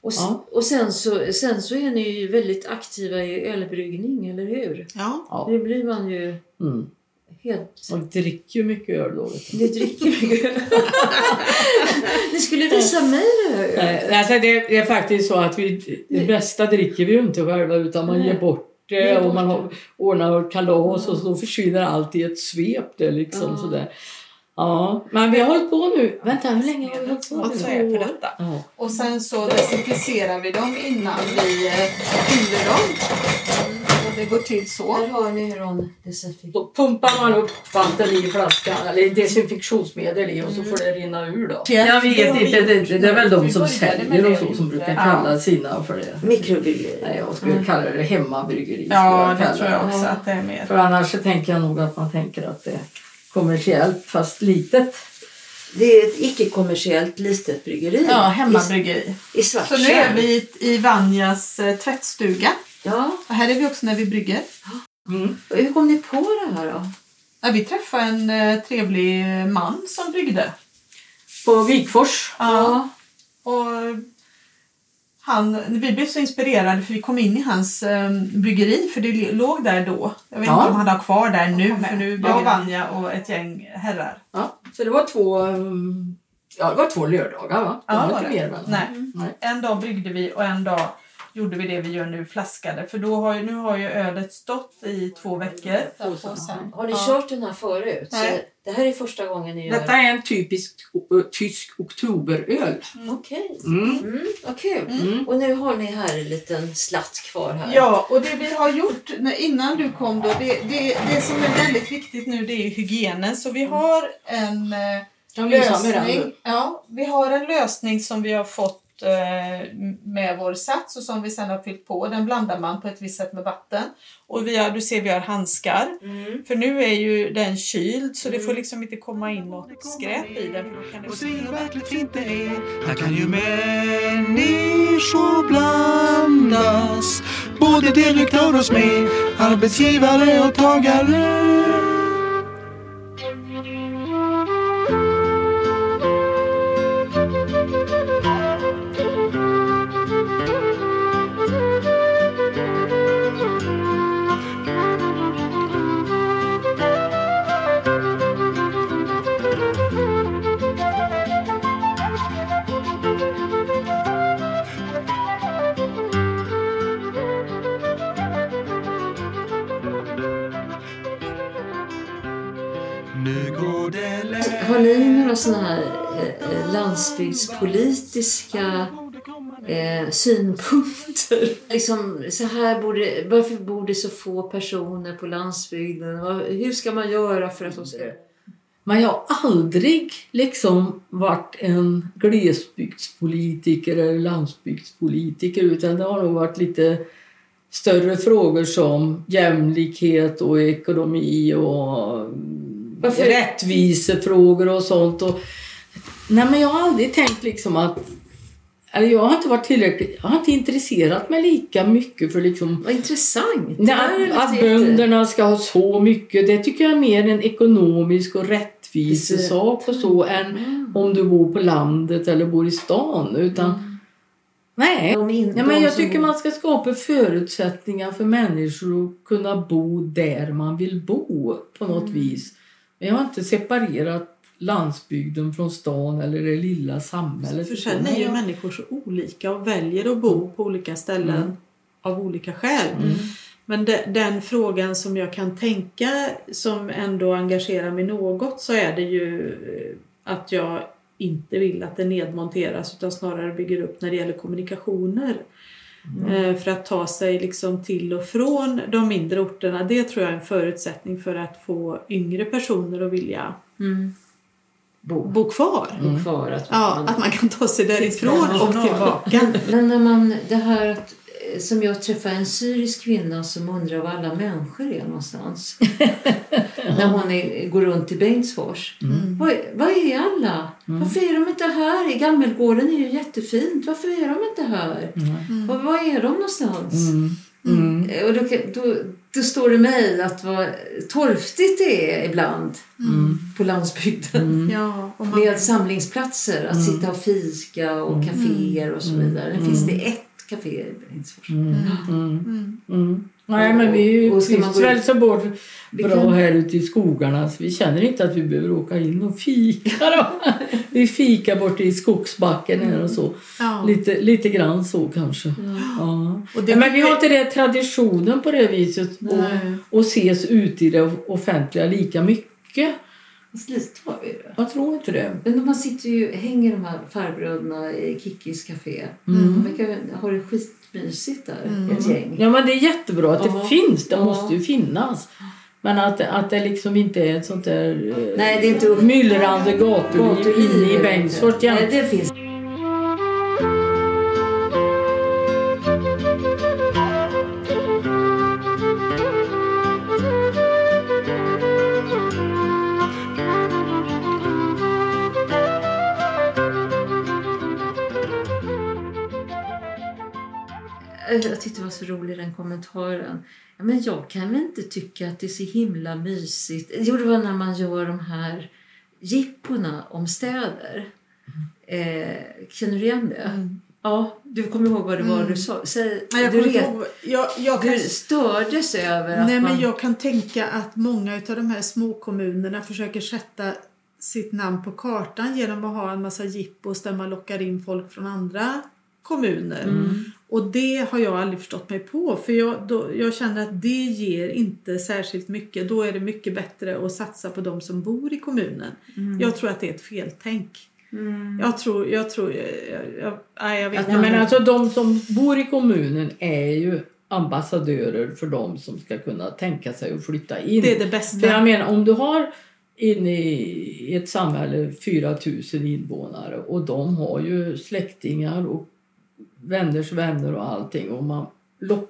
Speaker 5: Och, s-
Speaker 4: Ja.
Speaker 5: och sen, så, sen så är ni ju väldigt aktiva i ölbryggning, eller hur?
Speaker 3: Ja.
Speaker 4: Ja.
Speaker 5: Det blir man ju
Speaker 4: Mm.
Speaker 5: helt...
Speaker 4: Man dricker ju mycket öl då. Vet du.
Speaker 5: Ni dricker mycket. Ni skulle visa mig det här ölet.
Speaker 4: Nej, alltså det, det är faktiskt så att vi, det bästa dricker vi ju inte själva utan man
Speaker 5: Nej.
Speaker 4: ger bort det och man har, ordnar kalas och så försvinner allt i ett svep. Det liksom
Speaker 5: Ja.
Speaker 4: sådär. Ja, men vi har hållit på nu. Vänta, hur länge har vi hållit på
Speaker 3: Och är för detta.
Speaker 4: Ja.
Speaker 3: Och sen så desinficerar vi dem innan vi eh, fyller dem. Och det går till så.
Speaker 5: Här har ni hur hon desinfekterar.
Speaker 4: Då pumpar man upp vatten i flaskan, eller desinfektionsmedel i och så får det rinna ur då. Jag vet inte, det, det är väl de som säljer och så som brukar kalla sina för det.
Speaker 5: Mikrobryggeri.
Speaker 4: Nej, jag skulle kalla det hemmabryggeri.
Speaker 3: Ja, det tror jag också att det är mer.
Speaker 4: För annars så tänker jag nog att man tänker att det är kommersiellt fast litet.
Speaker 5: Det är ett icke-kommersiellt litet bryggeri.
Speaker 3: Ja, hemmabryggeri.
Speaker 5: I, i
Speaker 3: Så nu är vi i- Vanjas eh, tvättstuga.
Speaker 5: Ja.
Speaker 3: Och här är vi också när vi brygger.
Speaker 5: Och Hur kom ni på det här då?
Speaker 3: Ja, vi träffade en eh, trevlig man som bryggde.
Speaker 4: På Vikfors.
Speaker 3: Ja. Och han, vi blev så inspirerade för vi kom in i hans eh, bryggeri för det låg där då. Jag vet
Speaker 4: Ja.
Speaker 3: inte om han har kvar där nu för nu
Speaker 4: Ja.
Speaker 3: jag, Vanja och ett gäng herrar.
Speaker 4: Ja, så det var två, um, ja, det var två lördagar va? Det
Speaker 3: Ja,
Speaker 4: var
Speaker 3: var
Speaker 4: inte
Speaker 3: det.
Speaker 4: mer. Men,
Speaker 3: Nej.
Speaker 4: Nej.
Speaker 3: En dag bryggde vi och en dag gjorde vi det vi gör nu, flaskade. För då har ju, nu har ju ölet stått i två veckor.
Speaker 5: Har ni kört den här förut?
Speaker 3: Nej.
Speaker 5: det här är första gången ni gör
Speaker 4: Detta är en typisk tysk oktoberöl.
Speaker 5: Okej.
Speaker 4: Mm.
Speaker 5: Mm, vad kul.
Speaker 4: Mm.
Speaker 5: Och nu har ni här en liten slatt kvar här.
Speaker 3: Ja, och det vi har gjort när- innan du kom då, det, det, det som är väldigt viktigt nu det är hygienen. Så vi har en eh, lösning. Ja, vi har en lösning som vi har fått eh, med vår sats och som vi sen har fyllt på. Den blandar man på ett visst sätt med vatten. Och vi har, du ser vi har handskar. För nu är ju den kyld så det får liksom inte komma in något skräp i den.
Speaker 2: Och se hur verkligt fint det är Här kan ju människor blandas Både direktör och smed Arbetsgivare och tagare
Speaker 5: några sådana här eh, eh, landsbygdspolitiska eh, synpunkter? Liksom, så här borde, varför bor det så få personer på landsbygden? Hur ska man göra för att de ska...
Speaker 4: Men jag har aldrig liksom varit en glesbygdspolitiker eller landsbygdspolitiker utan det har nog varit lite större frågor som jämlikhet och ekonomi och mm,
Speaker 5: varför-
Speaker 4: rättvisefrågor och sånt. Och, nej men jag har aldrig tänkt liksom att eller jag har inte varit tillräckligt, jag har inte intresserat mig lika mycket för liksom
Speaker 5: Vad intressant!
Speaker 4: Nej, att, att bönderna ska ha så mycket, det tycker jag är mer en ekonomisk och rättvisesak och så än
Speaker 5: Mm.
Speaker 4: om du bor på landet eller bor i stan. Utan, Nej,
Speaker 5: De in-
Speaker 4: ja, men jag tycker man ska skapa förutsättningar för människor att kunna bo där man vill bo på något
Speaker 5: Mm.
Speaker 4: vis. Men jag har inte separerat landsbygden från stan eller det lilla samhället.
Speaker 3: För sen är ju människor så olika och väljer att bo på olika ställen
Speaker 4: Mm.
Speaker 3: av olika skäl. Men de, den frågan som jag kan tänka som ändå engagerar mig något så är det ju eh, att jag inte vill att det nedmonteras utan snarare bygger upp när det gäller kommunikationer. Eh, För att ta sig liksom till och från de mindre orterna. Det tror jag är en förutsättning för att få yngre personer att vilja
Speaker 5: Mm. Bo,
Speaker 3: bo kvar.
Speaker 5: bo kvar. Att
Speaker 3: Ja,
Speaker 5: man-
Speaker 3: att man kan ta sig därifrån och tillbaka.
Speaker 5: Men, men när man, det här att, som jag träffade en syrisk kvinna som undrar var alla människor är någonstans. när hon är, går runt i Bengtsfors.
Speaker 3: Mm.
Speaker 5: Var, var är alla? Varför är de inte här? I Gammelgården är ju jättefint. Varför är de inte här? Var, var är de någonstans?
Speaker 4: Mm. Mm.
Speaker 5: Eh, Och då, då, då står det mig att vad torftigt det är ibland
Speaker 4: Mm.
Speaker 5: på landsbygden.
Speaker 3: Ja, och man,
Speaker 5: Med samlingsplatser, att sitta och fika och kaféer och så vidare.
Speaker 4: Mm.
Speaker 5: Finns det ett café i Bengtsfors?
Speaker 4: Mm. Mm.
Speaker 3: mm.
Speaker 4: Mm. Nej, men vi trivs väl så bort
Speaker 5: Vi
Speaker 4: bra
Speaker 5: kan-
Speaker 4: här ute i skogarna så vi känner inte att vi behöver åka in och fika. Då. Vi fikar bort i skogsbacken här och så.
Speaker 3: ja.
Speaker 4: Lite, lite grann så kanske. Ja.
Speaker 3: Och det-
Speaker 4: men vi har inte det traditionen på det viset och, och ses ute i det offentliga lika mycket.
Speaker 5: Har vi det.
Speaker 4: Jag tror inte det.
Speaker 5: Men man sitter ju, hänger de här farbröderna i Kikkis café.
Speaker 4: Mm.
Speaker 5: De verkar ha det skitmysigt där, ett gäng.
Speaker 4: Ja men det är jättebra att det
Speaker 5: Ja.
Speaker 4: finns. Det
Speaker 5: Ja.
Speaker 4: måste ju finnas. Men att, att det liksom inte är ett sånt där
Speaker 5: Nej, det är inte
Speaker 4: myllrande gatuliv inne i
Speaker 5: är
Speaker 4: Bengtsfors.
Speaker 5: Nej, det finns. Så rolig den kommentaren. Ja, men jag kan väl inte tycka att det är så himla mysigt. Jo, det var när man gör de här jippona om städer. Eh, känner du igen det? Ja, du kommer ihåg vad det var du sa. Säg,
Speaker 3: Nej, jag
Speaker 5: du, ret.
Speaker 3: Jag, jag kan,
Speaker 5: du stördes över att
Speaker 3: nej,
Speaker 5: man...
Speaker 3: men jag kan tänka att många av de här småkommunerna försöker sätta sitt namn på kartan genom att ha en massa jippos där man lockar in folk från andra kommuner.
Speaker 5: Mm.
Speaker 3: Och det har jag aldrig förstått mig på för jag, då, jag känner att det ger inte särskilt mycket. Då är det mycket bättre att satsa på de som bor i kommunen. Jag tror att det är ett feltänk.
Speaker 5: Mm.
Speaker 3: Jag tror, jag tror, jag, jag, nej, jag vet inte.
Speaker 4: men alltså de som bor i kommunen är ju ambassadörer för de som ska kunna tänka sig att flytta in.
Speaker 3: Det är det bästa.
Speaker 4: jag menar om du har inne i ett samhälle 4000 invånare och de har ju släktingar och vänners vänner och allting. Och man,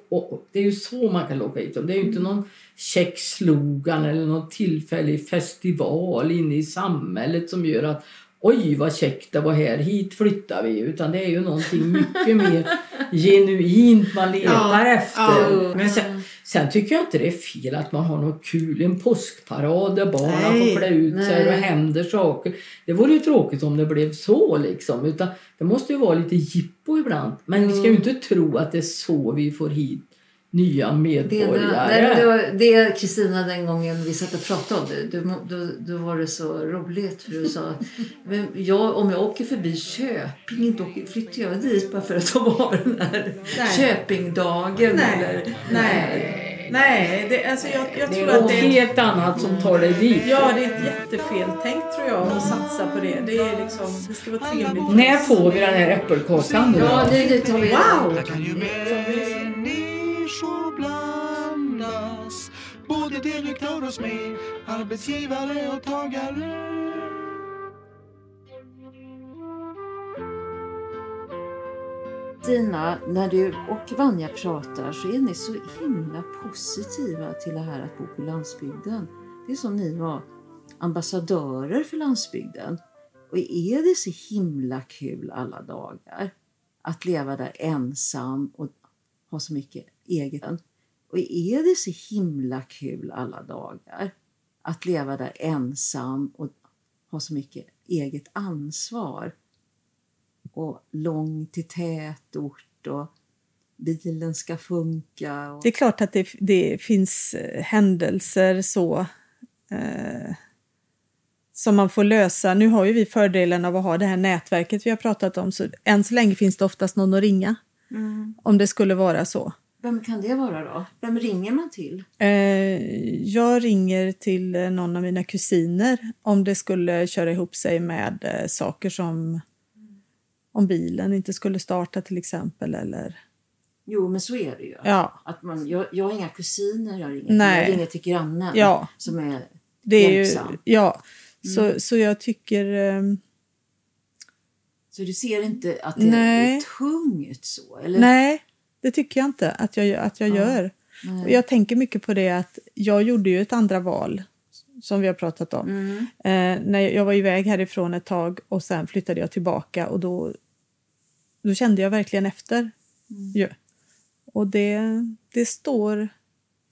Speaker 4: och det är ju så man kan locka hit dem. Det är ju inte någon check slogan eller någon tillfällig festival inne i samhället som gör att oj vad käckt det var här, hit flyttar vi. Utan det är ju någonting mycket mer genuint man letar
Speaker 3: Ja,
Speaker 4: efter.
Speaker 3: ja.
Speaker 4: Men sen, sen tycker jag inte det är fel att man har något kul, en påskparad där barnen får klä ut sig och händer saker. Det vore ju tråkigt om det blev så liksom. Utan det måste ju vara lite jippo ibland. Men vi ska ju inte tro att det är så vi får hit nya
Speaker 7: Det,
Speaker 4: medborgare.
Speaker 7: det, Kristina den gången vi satt och pratade om det, då, då, då var det så roligt för du sa men jag, om jag åker förbi Köping då flyttar jag dit bara för att de har den här
Speaker 3: Nej.
Speaker 7: Köpingdagen.
Speaker 3: Nej.
Speaker 7: Eller,
Speaker 3: Nej. Nej, det, alltså jag, jag
Speaker 4: det
Speaker 3: tror
Speaker 4: är
Speaker 3: att det är,
Speaker 4: helt annat som tar dig dit.
Speaker 3: ja, det är ett jättefel tänk tror jag att satsa på det. Det, är liksom, det ska vara trevligt.
Speaker 4: När får vi den här äppelkakan då?
Speaker 7: Ja, det, det tar vi
Speaker 3: Wow!
Speaker 2: Både direktör och smed Arbetsgivare och tagare
Speaker 5: Stina, när du och Vanja pratar så är ni så himla positiva till det här att bo på landsbygden. Det är som ni var ambassadörer för landsbygden. Och är det så himla kul alla dagar att leva där ensam och ha så mycket eget? Och är det så himla kul alla dagar att leva där ensam och ha så mycket eget ansvar? och långt till tätort och bilen ska funka. Och...
Speaker 3: Det är klart att det, det finns eh, händelser så eh, som man får lösa. Nu har ju vi fördelen av att ha det här nätverket vi har pratat om så än så länge finns det oftast någon att ringa
Speaker 5: Mm.
Speaker 3: om det skulle vara så.
Speaker 5: Vem kan det vara då? Vem ringer man till?
Speaker 3: Eh, jag ringer till eh, någon av mina kusiner om det skulle köra ihop sig med eh, saker som om bilen inte skulle starta till exempel eller
Speaker 5: Jo, men så är det ju.
Speaker 3: ja,
Speaker 5: Att man, jag, jag har inga kusiner jag ringer till.
Speaker 3: Nej.
Speaker 5: Jag ringer till grannen
Speaker 3: Ja.
Speaker 5: som är
Speaker 3: det är ju, ja. Så, så jag tycker ehm,
Speaker 5: Så du ser inte att det
Speaker 3: Nej.
Speaker 5: är tungt så? Eller?
Speaker 3: Nej, det tycker jag inte att jag, att jag
Speaker 5: Ja.
Speaker 3: gör.
Speaker 5: Nej.
Speaker 3: Och Jag tänker mycket på det att jag gjorde ju ett andra val som vi har pratat om.
Speaker 5: Mm.
Speaker 3: Eh, när jag, var iväg härifrån ett tag och sen flyttade jag tillbaka och då, då kände jag verkligen efter. Ju. Och det, det står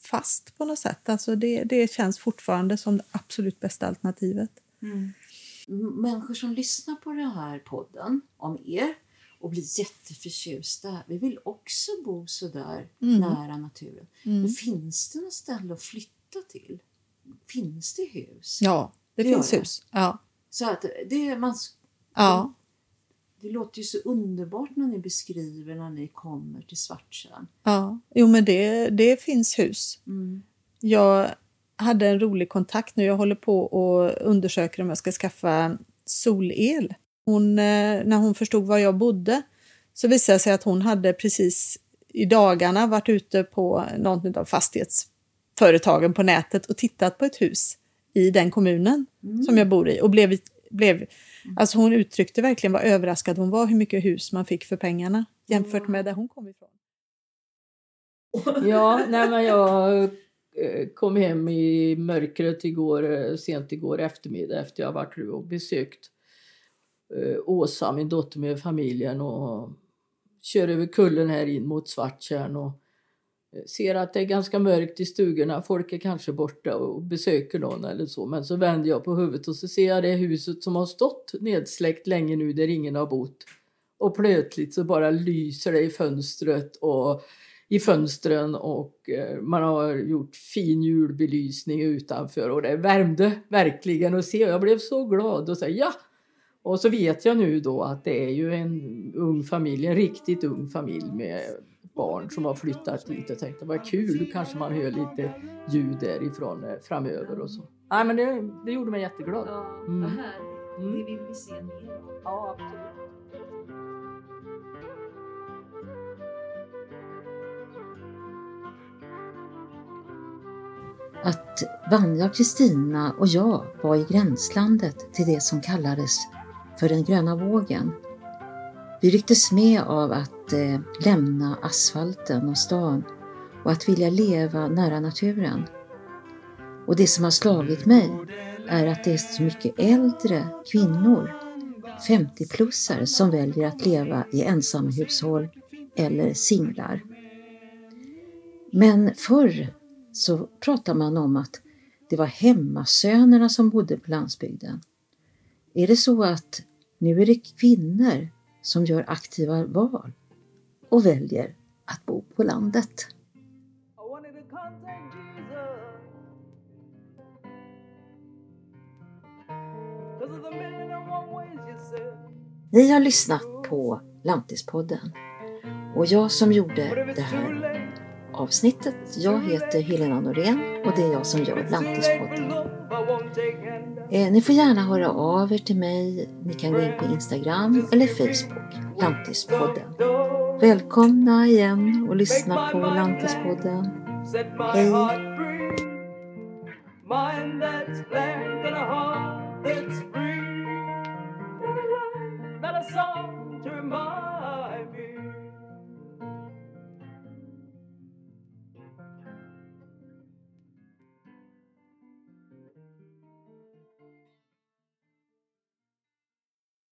Speaker 3: fast på något sätt. Alltså det, det känns fortfarande som det absolut bästa alternativet.
Speaker 5: M- Människor som lyssnar på den här podden om er och blir jätteförtjusta. Vi vill också bo så där
Speaker 3: Mm.
Speaker 5: nära naturen. Men finns det något ställe att flytta till? Finns det hus?
Speaker 3: Ja, det
Speaker 5: Det
Speaker 3: finns
Speaker 5: det.
Speaker 3: hus. Ja.
Speaker 5: Så att det, man,
Speaker 3: Ja.
Speaker 5: det låter ju så underbart när ni beskriver när ni kommer till Svartsjön.
Speaker 3: ja. Jo, men det, det finns hus.
Speaker 5: Mm.
Speaker 3: Jag hade en rolig kontakt nu. Jag håller på och undersöker om jag ska skaffa solel. Hon, eh, när hon förstod var jag bodde så visade det sig att hon hade precis i dagarna varit ute på något av fastighetsföretagen på nätet och tittat på ett hus i den kommunen som jag bor i och blev, blev alltså hon uttryckte verkligen vad överraskad hon var hur mycket hus man fick för pengarna jämfört med där hon kom ifrån.
Speaker 4: Ja, nej, men jag eh, kom hem i mörkret igår, eh, sent igår eftermiddag efter jag varit och besökt eh, Åsa, min dotter med familjen och kör över kullen här in mot Svarttjärn och eh, ser att det är ganska mörkt i stugorna. Folk är kanske borta och besöker någon eller så. Men så vänder jag på huvudet och så ser jag det huset som har stått nedsläckt länge nu där ingen har bott. Och plötsligt så bara lyser det i fönstret och i fönstren och eh, man har gjort fin julbelysning utanför och det värmde verkligen att se. Jag blev så glad och sa ja! Och så vet jag nu då att det är ju en ung familj, en riktigt ung familj med barn som har flyttat dit. Jag tänkte vad kul, kanske man hör lite ljud därifrån eh, framöver och så. Nej men det, det gjorde mig jätteglad. Mm.
Speaker 7: vad härligt.
Speaker 4: Mm.
Speaker 7: Det vill vi se mer av.
Speaker 4: Ja, absolut.
Speaker 5: att Vanja, Kristina och jag var i gränslandet till det som kallades för den gröna vågen. Vi rycktes med av att eh, lämna asfalten och stan och att vilja leva nära naturen. Och det som har slagit mig är att det är så mycket äldre kvinnor, 50-plussare, som väljer att leva i ensamhushåll eller singlar. Men förr så pratade man om att det var hemmasönerna som bodde på landsbygden. Är det så att nu är det kvinnor som gör aktiva val och väljer att bo på landet? Ni har lyssnat på Lantispodden och jag som gjorde det här avsnittet, jag heter Helena Norén och det är jag som gör Lantispodden. Eh, ni får gärna höra av er till mig. Ni kan gå in på Instagram eller Facebook, Lantispodden. Välkomna igen och lyssna på Lantispodden. Hej.